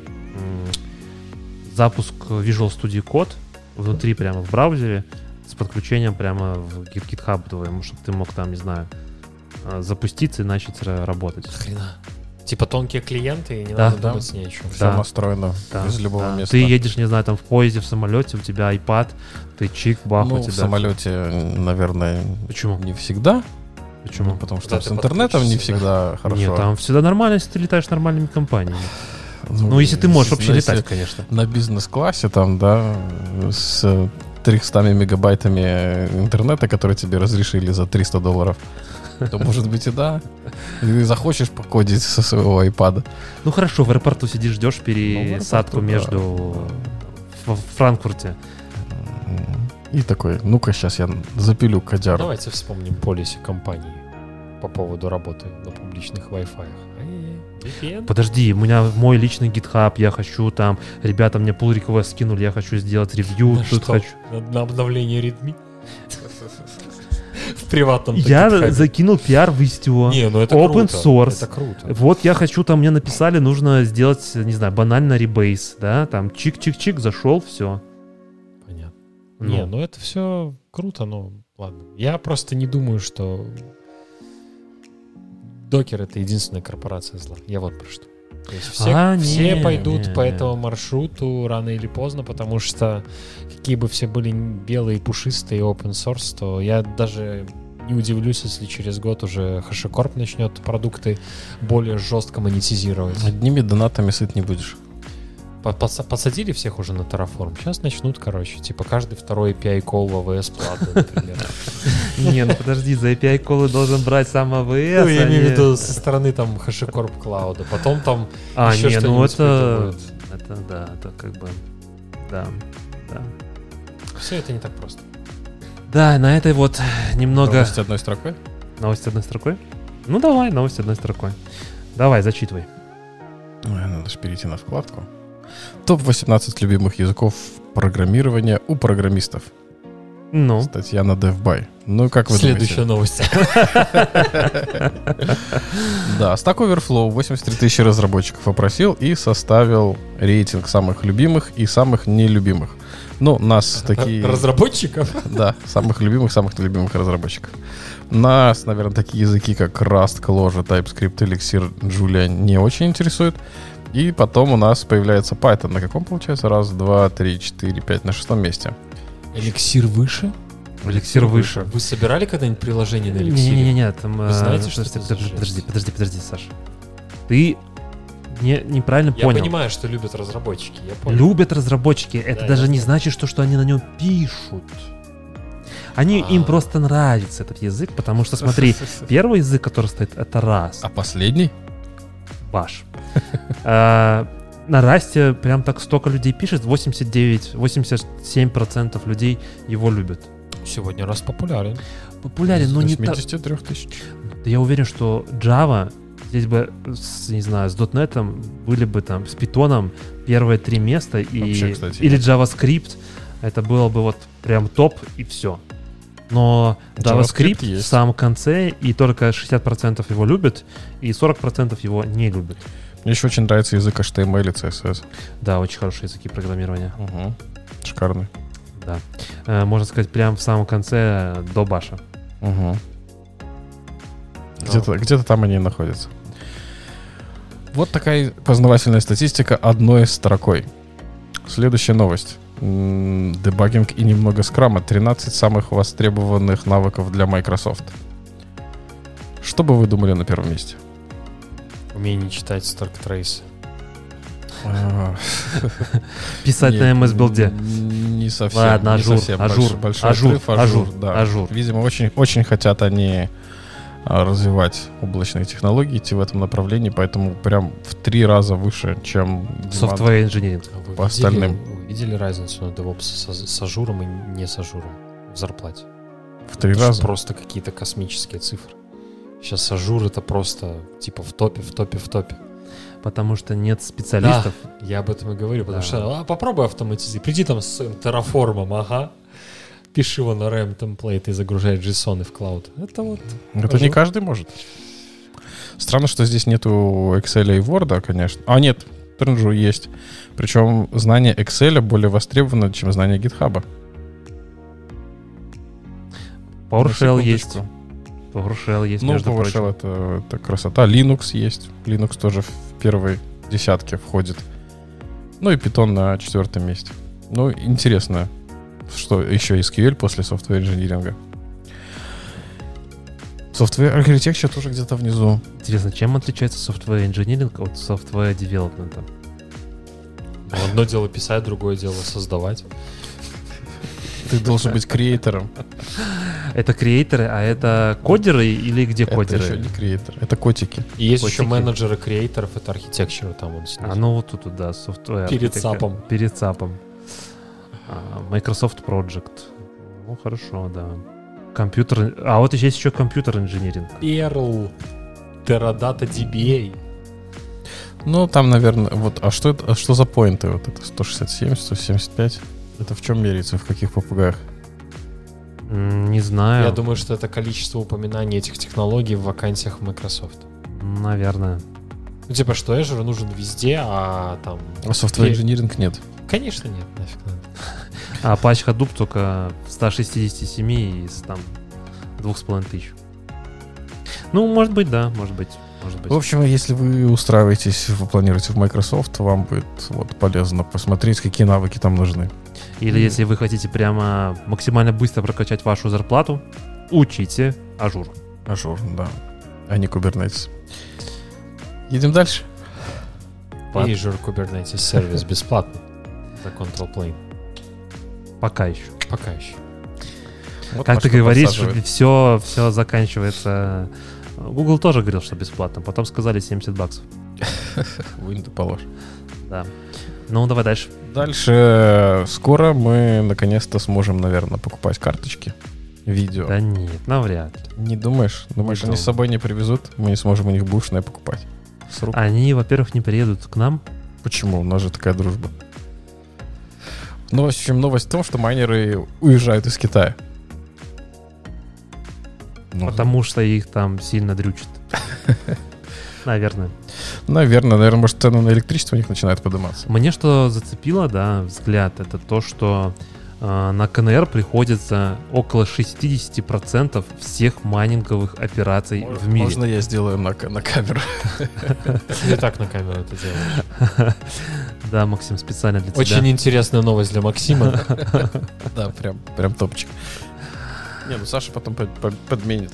запуск Visual Studio Code внутри прямо в браузере с подключением прямо в Git- GitHub твоему, чтобы ты мог там, не знаю, э, запуститься и начать ра- работать. Хрена. Типа тонкие клиенты, и не Да. надо Да. думать ни о чем. Все Да. настроено Да, из любого да. места. Ты едешь, не знаю, там в поезде, в самолете, у тебя iPad, ты чик, бах, ну, у в тебя. самолете, наверное, Почему? не всегда. Почему? Потому что с интернетом не всегда хорошо. Нет, там всегда нормально, если ты летаешь нормальными компаниями. Ну, Ну, если ты можешь вообще если летать, конечно. На бизнес-классе там, да, с 300 мегабайтами интернета, которые тебе разрешили за 300 долларов, то, может быть, и да. Ты захочешь покодить со своего айпада. Ну хорошо, в аэропорту сидишь, ждешь Ну, пересадку аэропорту, между в Франкфурте. И такой, ну-ка, сейчас я запилю кодяру. Давайте вспомним полиси компании по поводу работы на публичных Wi-Fi. VPN? Подожди, у меня мой личный GitHub, я хочу там, ребята мне pull request скинули, я хочу сделать ревью, На тут что? хочу. На, на обновление Redmi? В приватном Я GitHub. закинул пиар в Istio. Не, ну это Open круто. source. Это круто. Вот я хочу, там мне написали, нужно сделать, не знаю, банально ребейс, да, там чик-чик-чик, зашел, все. Не, ну это все круто, но ладно. Я просто не думаю, что Докер это единственная корпорация зла. Я вот про что. То есть все, А, все не, пойдут не, по не. этому маршруту рано или поздно, потому что какие бы все были белые, пушистые open source, то я даже не удивлюсь, если через год уже HashiCorp начнет продукты более жестко монетизировать. Одними донатами сыт не будешь. По- подса- Подсадили всех уже на Terraform. Сейчас начнут, короче, типа каждый второй API call в AWS платный, например. Не, ну подожди, за API колы должен брать сам AWS. Ну, я а имею в виду со стороны там HashiCorp клауда. Потом там А, не, ну это... Это, да, это как бы... Да, да. все это не так просто. Да, на этой вот немного... Новости одной строкой? Новость одной строкой? Ну давай, новость одной строкой. Давай, зачитывай. Ой, надо же перейти на вкладку. Топ-18 любимых языков программирования у программистов. Ну, Статья на DevBuy. Ну, как вы Следующая думаете? новость. Да, Stack Overflow 83 тысячи разработчиков опросил и составил рейтинг самых любимых и самых нелюбимых. Ну, нас такие... Разработчиков? Да, самых любимых, самых нелюбимых разработчиков. Нас, наверное, такие языки, как Rust, Clojure, TypeScript, Elixir, Julia не очень интересуют. И потом у нас появляется Python. На каком получается? Раз, два, три, четыре, пять. На шестом месте. Эликсир выше? эликсир выше. Вы собирали когда-нибудь приложение на эликсире? Не-не-не, там... Вы э, знаете, что подожди, это подожди, подожди, подожди, подожди, Саша. Ты не, неправильно Я понял. понимаю, что любят разработчики. Я понял. Любят разработчики. Это Да, даже я не значит, что, что они на нем пишут. Они, им А. просто нравится этот язык, потому что, смотри, первый язык, который стоит, это раз. А последний? Баш. А, На Расте прям так столько людей пишет, 89, 87% людей его любят. Сегодня раз популярен. Популярен, но не так. 83 тысяч. Я уверен, что Java здесь бы, с, не знаю, с .NET были бы там, с Python первые три места, и, Вообще, кстати, или. JavaScript, это было бы вот прям топ, и все. Но JavaScript JavaScript, есть. в самом конце, и только 60% его любят, и 40% его не любят. Мне еще очень нравится язык HTML и CSS. Да, очень хорошие языки программирования. Угу. Шикарный. Да. Э, Можно сказать, прям в самом конце э, до баша. Угу. Где-то, где-то там они и находятся. Вот такая познавательная статистика одной строкой. Следующая новость. Debugging и немного Scrum а. 13 самых востребованных навыков для Microsoft. Что бы вы думали на первом месте? Умение читать trace. А, Писать на MS Build е. Не совсем. Ладно, Azure, Azure, Azure, Azure, Azure. Видимо, очень, очень хотят они а, развивать облачные технологии, идти в этом направлении, поэтому прям в три раза выше, чем. Software engineering. По остальным. Видели разницу на DevOps с, с Azure ом и не с Azure ом в зарплате? в три Это раза. Просто какие-то космические цифры. Сейчас Azure это просто типа в топе, в топе, в топе. Потому что нет специалистов. Я об этом и говорю, потому Да. что а, попробуй автоматизировать. Приди там с Terraform ом, ага. Пиши его на ARM template и загружай JSON в cloud. Это вот Это не Azure. каждый может. Странно, что здесь нету Excel и Word, конечно. А, нет, Тренджу есть. Причем знание Excel более востребовано, чем знание GitHub. PowerShell есть. PowerShell есть, Ну, PowerShell это, это красота. Linux есть. Linux тоже в первой десятке входит. Ну и Python на четвертом месте. Ну, интересно, что еще SQL после software инжиниринга. Software architecture тоже где-то внизу. Интересно, чем отличается software engineering от software development? ну, одно дело писать, другое дело создавать. Ты должен быть креатором. Это креаторы, а это кодеры или где Это кодеры? еще не креатор. Это котики. И есть еще Котики. менеджеры креаторов, это архитектура там он снизу. А ну вот тут, да, software. Перед. САПом. Перед САПом. А, Microsoft Project. Ну, хорошо, да. Компьютер... А вот еще есть еще компьютер инжиниринг. Perl, Teradata DBA. Ну, там, наверное, вот, а что это, а что за поинты? Вот это 167, 175? Это в чем меряется, в каких попугаях? Не знаю. Я думаю, что это количество упоминаний этих технологий в вакансиях Microsoft. Наверное. Ну, типа, что Azure нужен везде, а там... А software инжиниринг нет. Конечно нет, нафиг надо. А Apache Hadoop только в 167 из там 2,5 тысяч. Ну, может быть, да, может быть. Может быть. В общем, если вы устраиваетесь, вы планируете в Microsoft, вам будет вот полезно посмотреть, какие навыки там нужны. Или если вы хотите прямо максимально быстро прокачать вашу зарплату, учите Azure. Azure, да. А не Kubernetes. Едем дальше. И Azure Kubernetes сервис бесплатный за Control Plane. Пока еще. Пока еще. Вот как ты говоришь, подсаживает. все, все заканчивается. Google тоже говорил, что бесплатно. Потом сказали 70 баксов. Вынь положь. Да. Ну, давай дальше. Дальше скоро мы наконец-то сможем, наверное, покупать карточки. Видео. Да нет, навряд ли. Не думаешь? Думаешь, Не они думаю. с собой не привезут? Мы не сможем у них бушное покупать. С рук. Они, во-первых, не приедут к нам. Почему? У нас же такая дружба. Новость, в общем, новость в том, что майнеры уезжают из Китая. Ну, Потому что их там сильно дрючат. Наверное. Наверное, наверное, может, цены на электричество у них начинают подниматься. Мне что зацепило, да, взгляд, это то, что на КНР приходится около 60% всех майнинговых операций в мире. Можно я сделаю на, на камеру? Не так на камеру это делаешь. Да, Максим, специально для тебя. Очень интересная новость для Максима. Да, прям, прям топчик. Не, ну Саша потом под- под- подменит.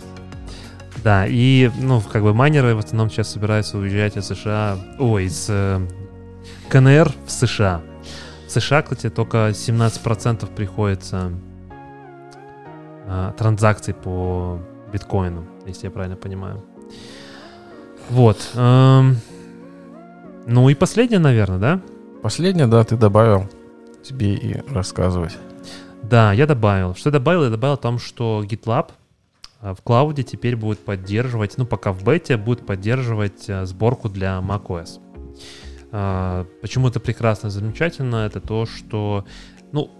Да, и, ну, как бы майнеры в основном сейчас собираются уезжать из США, ой, из э, КНР в США. В США, кстати, только 17% приходится э, транзакций по биткоину, если я правильно понимаю. Вот. эм, ну и последнее, наверное, да? Последнее, да, ты добавил тебе и рассказывать. Да, я добавил. Что я добавил? Я добавил о том, что GitLab а, в клауде теперь будет поддерживать, ну пока в бете, будет поддерживать а, сборку для macOS. А, Почему это прекрасно, замечательно? Это то, что, ну,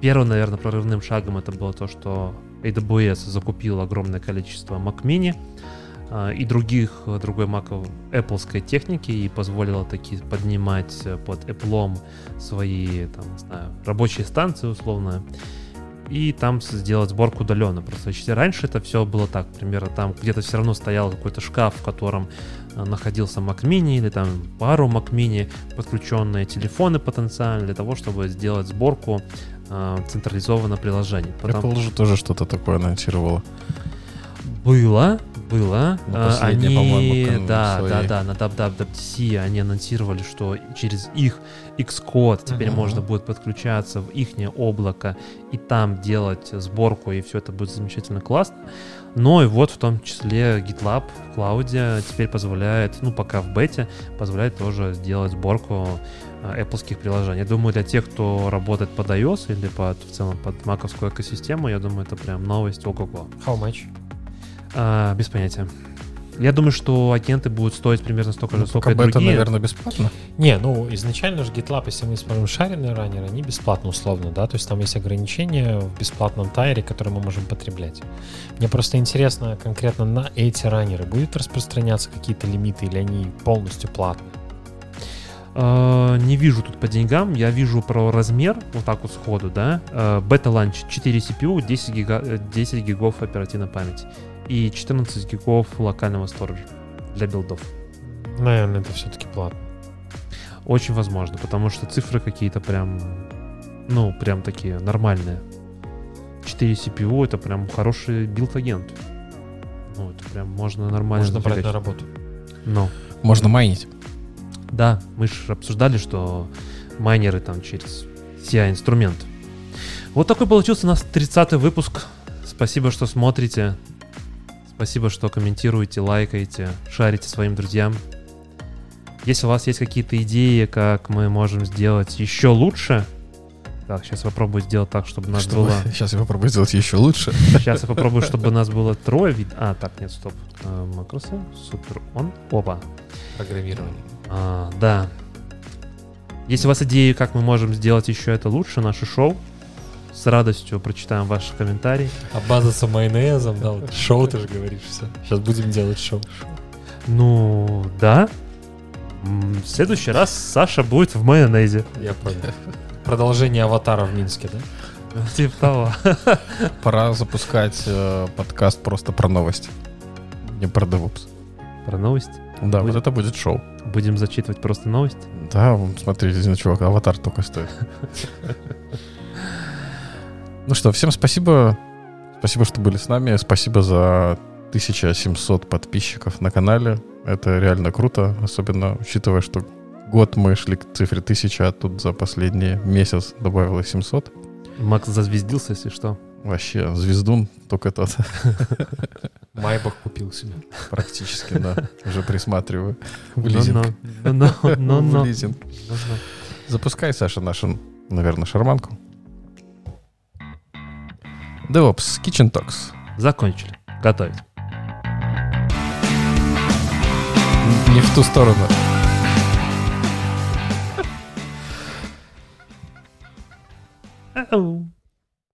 первым, наверное, прорывным шагом это было то, что AWS закупил огромное количество Mac Mini а, и других, другой Mac Apple техники и позволило таки поднимать под Apple свои, там, не знаю, рабочие станции условно, и там сделать сборку удаленно. Просто раньше это все было так, примерно там где-то все равно стоял какой-то шкаф, в котором находился Mac Mini или там пару Mac Mini, подключенные телефоны потенциально для того, чтобы сделать сборку э, централизованно приложений. Потом- Apple же тоже что-то такое анонсировало. Было, было. Ну, они, да, свои. да, да, на WWDC они анонсировали, что через их Xcode теперь Мгм. можно будет подключаться в их облако и там делать сборку, и все это будет замечательно классно. Но и вот в том числе GitLab в клауде теперь позволяет, ну пока в бете, позволяет тоже сделать сборку э, Apple приложений. Я думаю, для тех, кто работает под iOS или под, в целом под маковскую экосистему, я думаю, это прям новость ого-го. How much? А, без понятия. Я думаю, что агенты будут стоить примерно столько же, Ну, сколько и другие. наверное, бесплатно. Не, ну изначально же GitLab, если мы смотрим шаренные раннеры, они бесплатно условно, да, то есть там есть ограничения в бесплатном тайре, которые мы можем потреблять. Мне просто интересно конкретно на эти раннеры будет распространяться какие-то лимиты или они полностью платные? А, не вижу тут по деньгам, я вижу про размер, вот так вот сходу, да. А, Бета-ланч 4 CPU, 10, гига, э, 10 гигов оперативной памяти и 14 гигов локального сториджа для билдов. Наверное, это все-таки платно. Очень возможно, потому что цифры какие-то прям, ну, прям такие нормальные. 4 CPU это прям хороший build agent. Ну, это прям можно нормально Можно брать на работу. Ну, Можно майнить. да, мы же обсуждали, что майнеры там через CI-инструмент. Вот такой получился у нас 30 выпуск. Спасибо, что смотрите. Спасибо, что комментируете, лайкаете, шарите своим друзьям. Если у вас есть какие-то идеи, как мы можем сделать еще лучше, так, сейчас попробую сделать так, чтобы нас Чтобы- было... Сейчас я попробую сделать еще лучше. Сейчас я попробую, чтобы нас было трое вид... А, так, нет, стоп. А, Макросы, супер, он. Опа. Программирование. А, да. Если у вас идеи, как мы можем сделать еще это лучше, наше шоу, с радостью прочитаем ваши комментарии. Обмазаться майонезом, да, вот шоу ты же говоришь, все. Сейчас будем делать шоу. Ну, да. В следующий раз Саша будет в майонезе. Я понял. Продолжение аватара в Минске, да? Типа того. Пора запускать э, подкаст просто про новости. Не про DevOps. Про новости. Да, Будет. вот это будет шоу. Будем зачитывать просто новости. Да, вон, смотри, здесь, чувак, аватар только стоит. Ну что, всем спасибо. Спасибо, что были с нами. Спасибо за 1700 подписчиков на канале. Это реально круто, особенно учитывая, что год мы шли к цифре 1000, а тут за последний месяц добавилось 700. Макс зазвездился, если что. Вообще, звездун только тот. Майбах купил себе. Практически, да. Уже присматриваю. В лизинг. В лизинг. Запускай, Саша, нашу, наверное, шарманку. DevOps, Kitchen Talks. Закончили. Готовить. Не в ту сторону. Ау.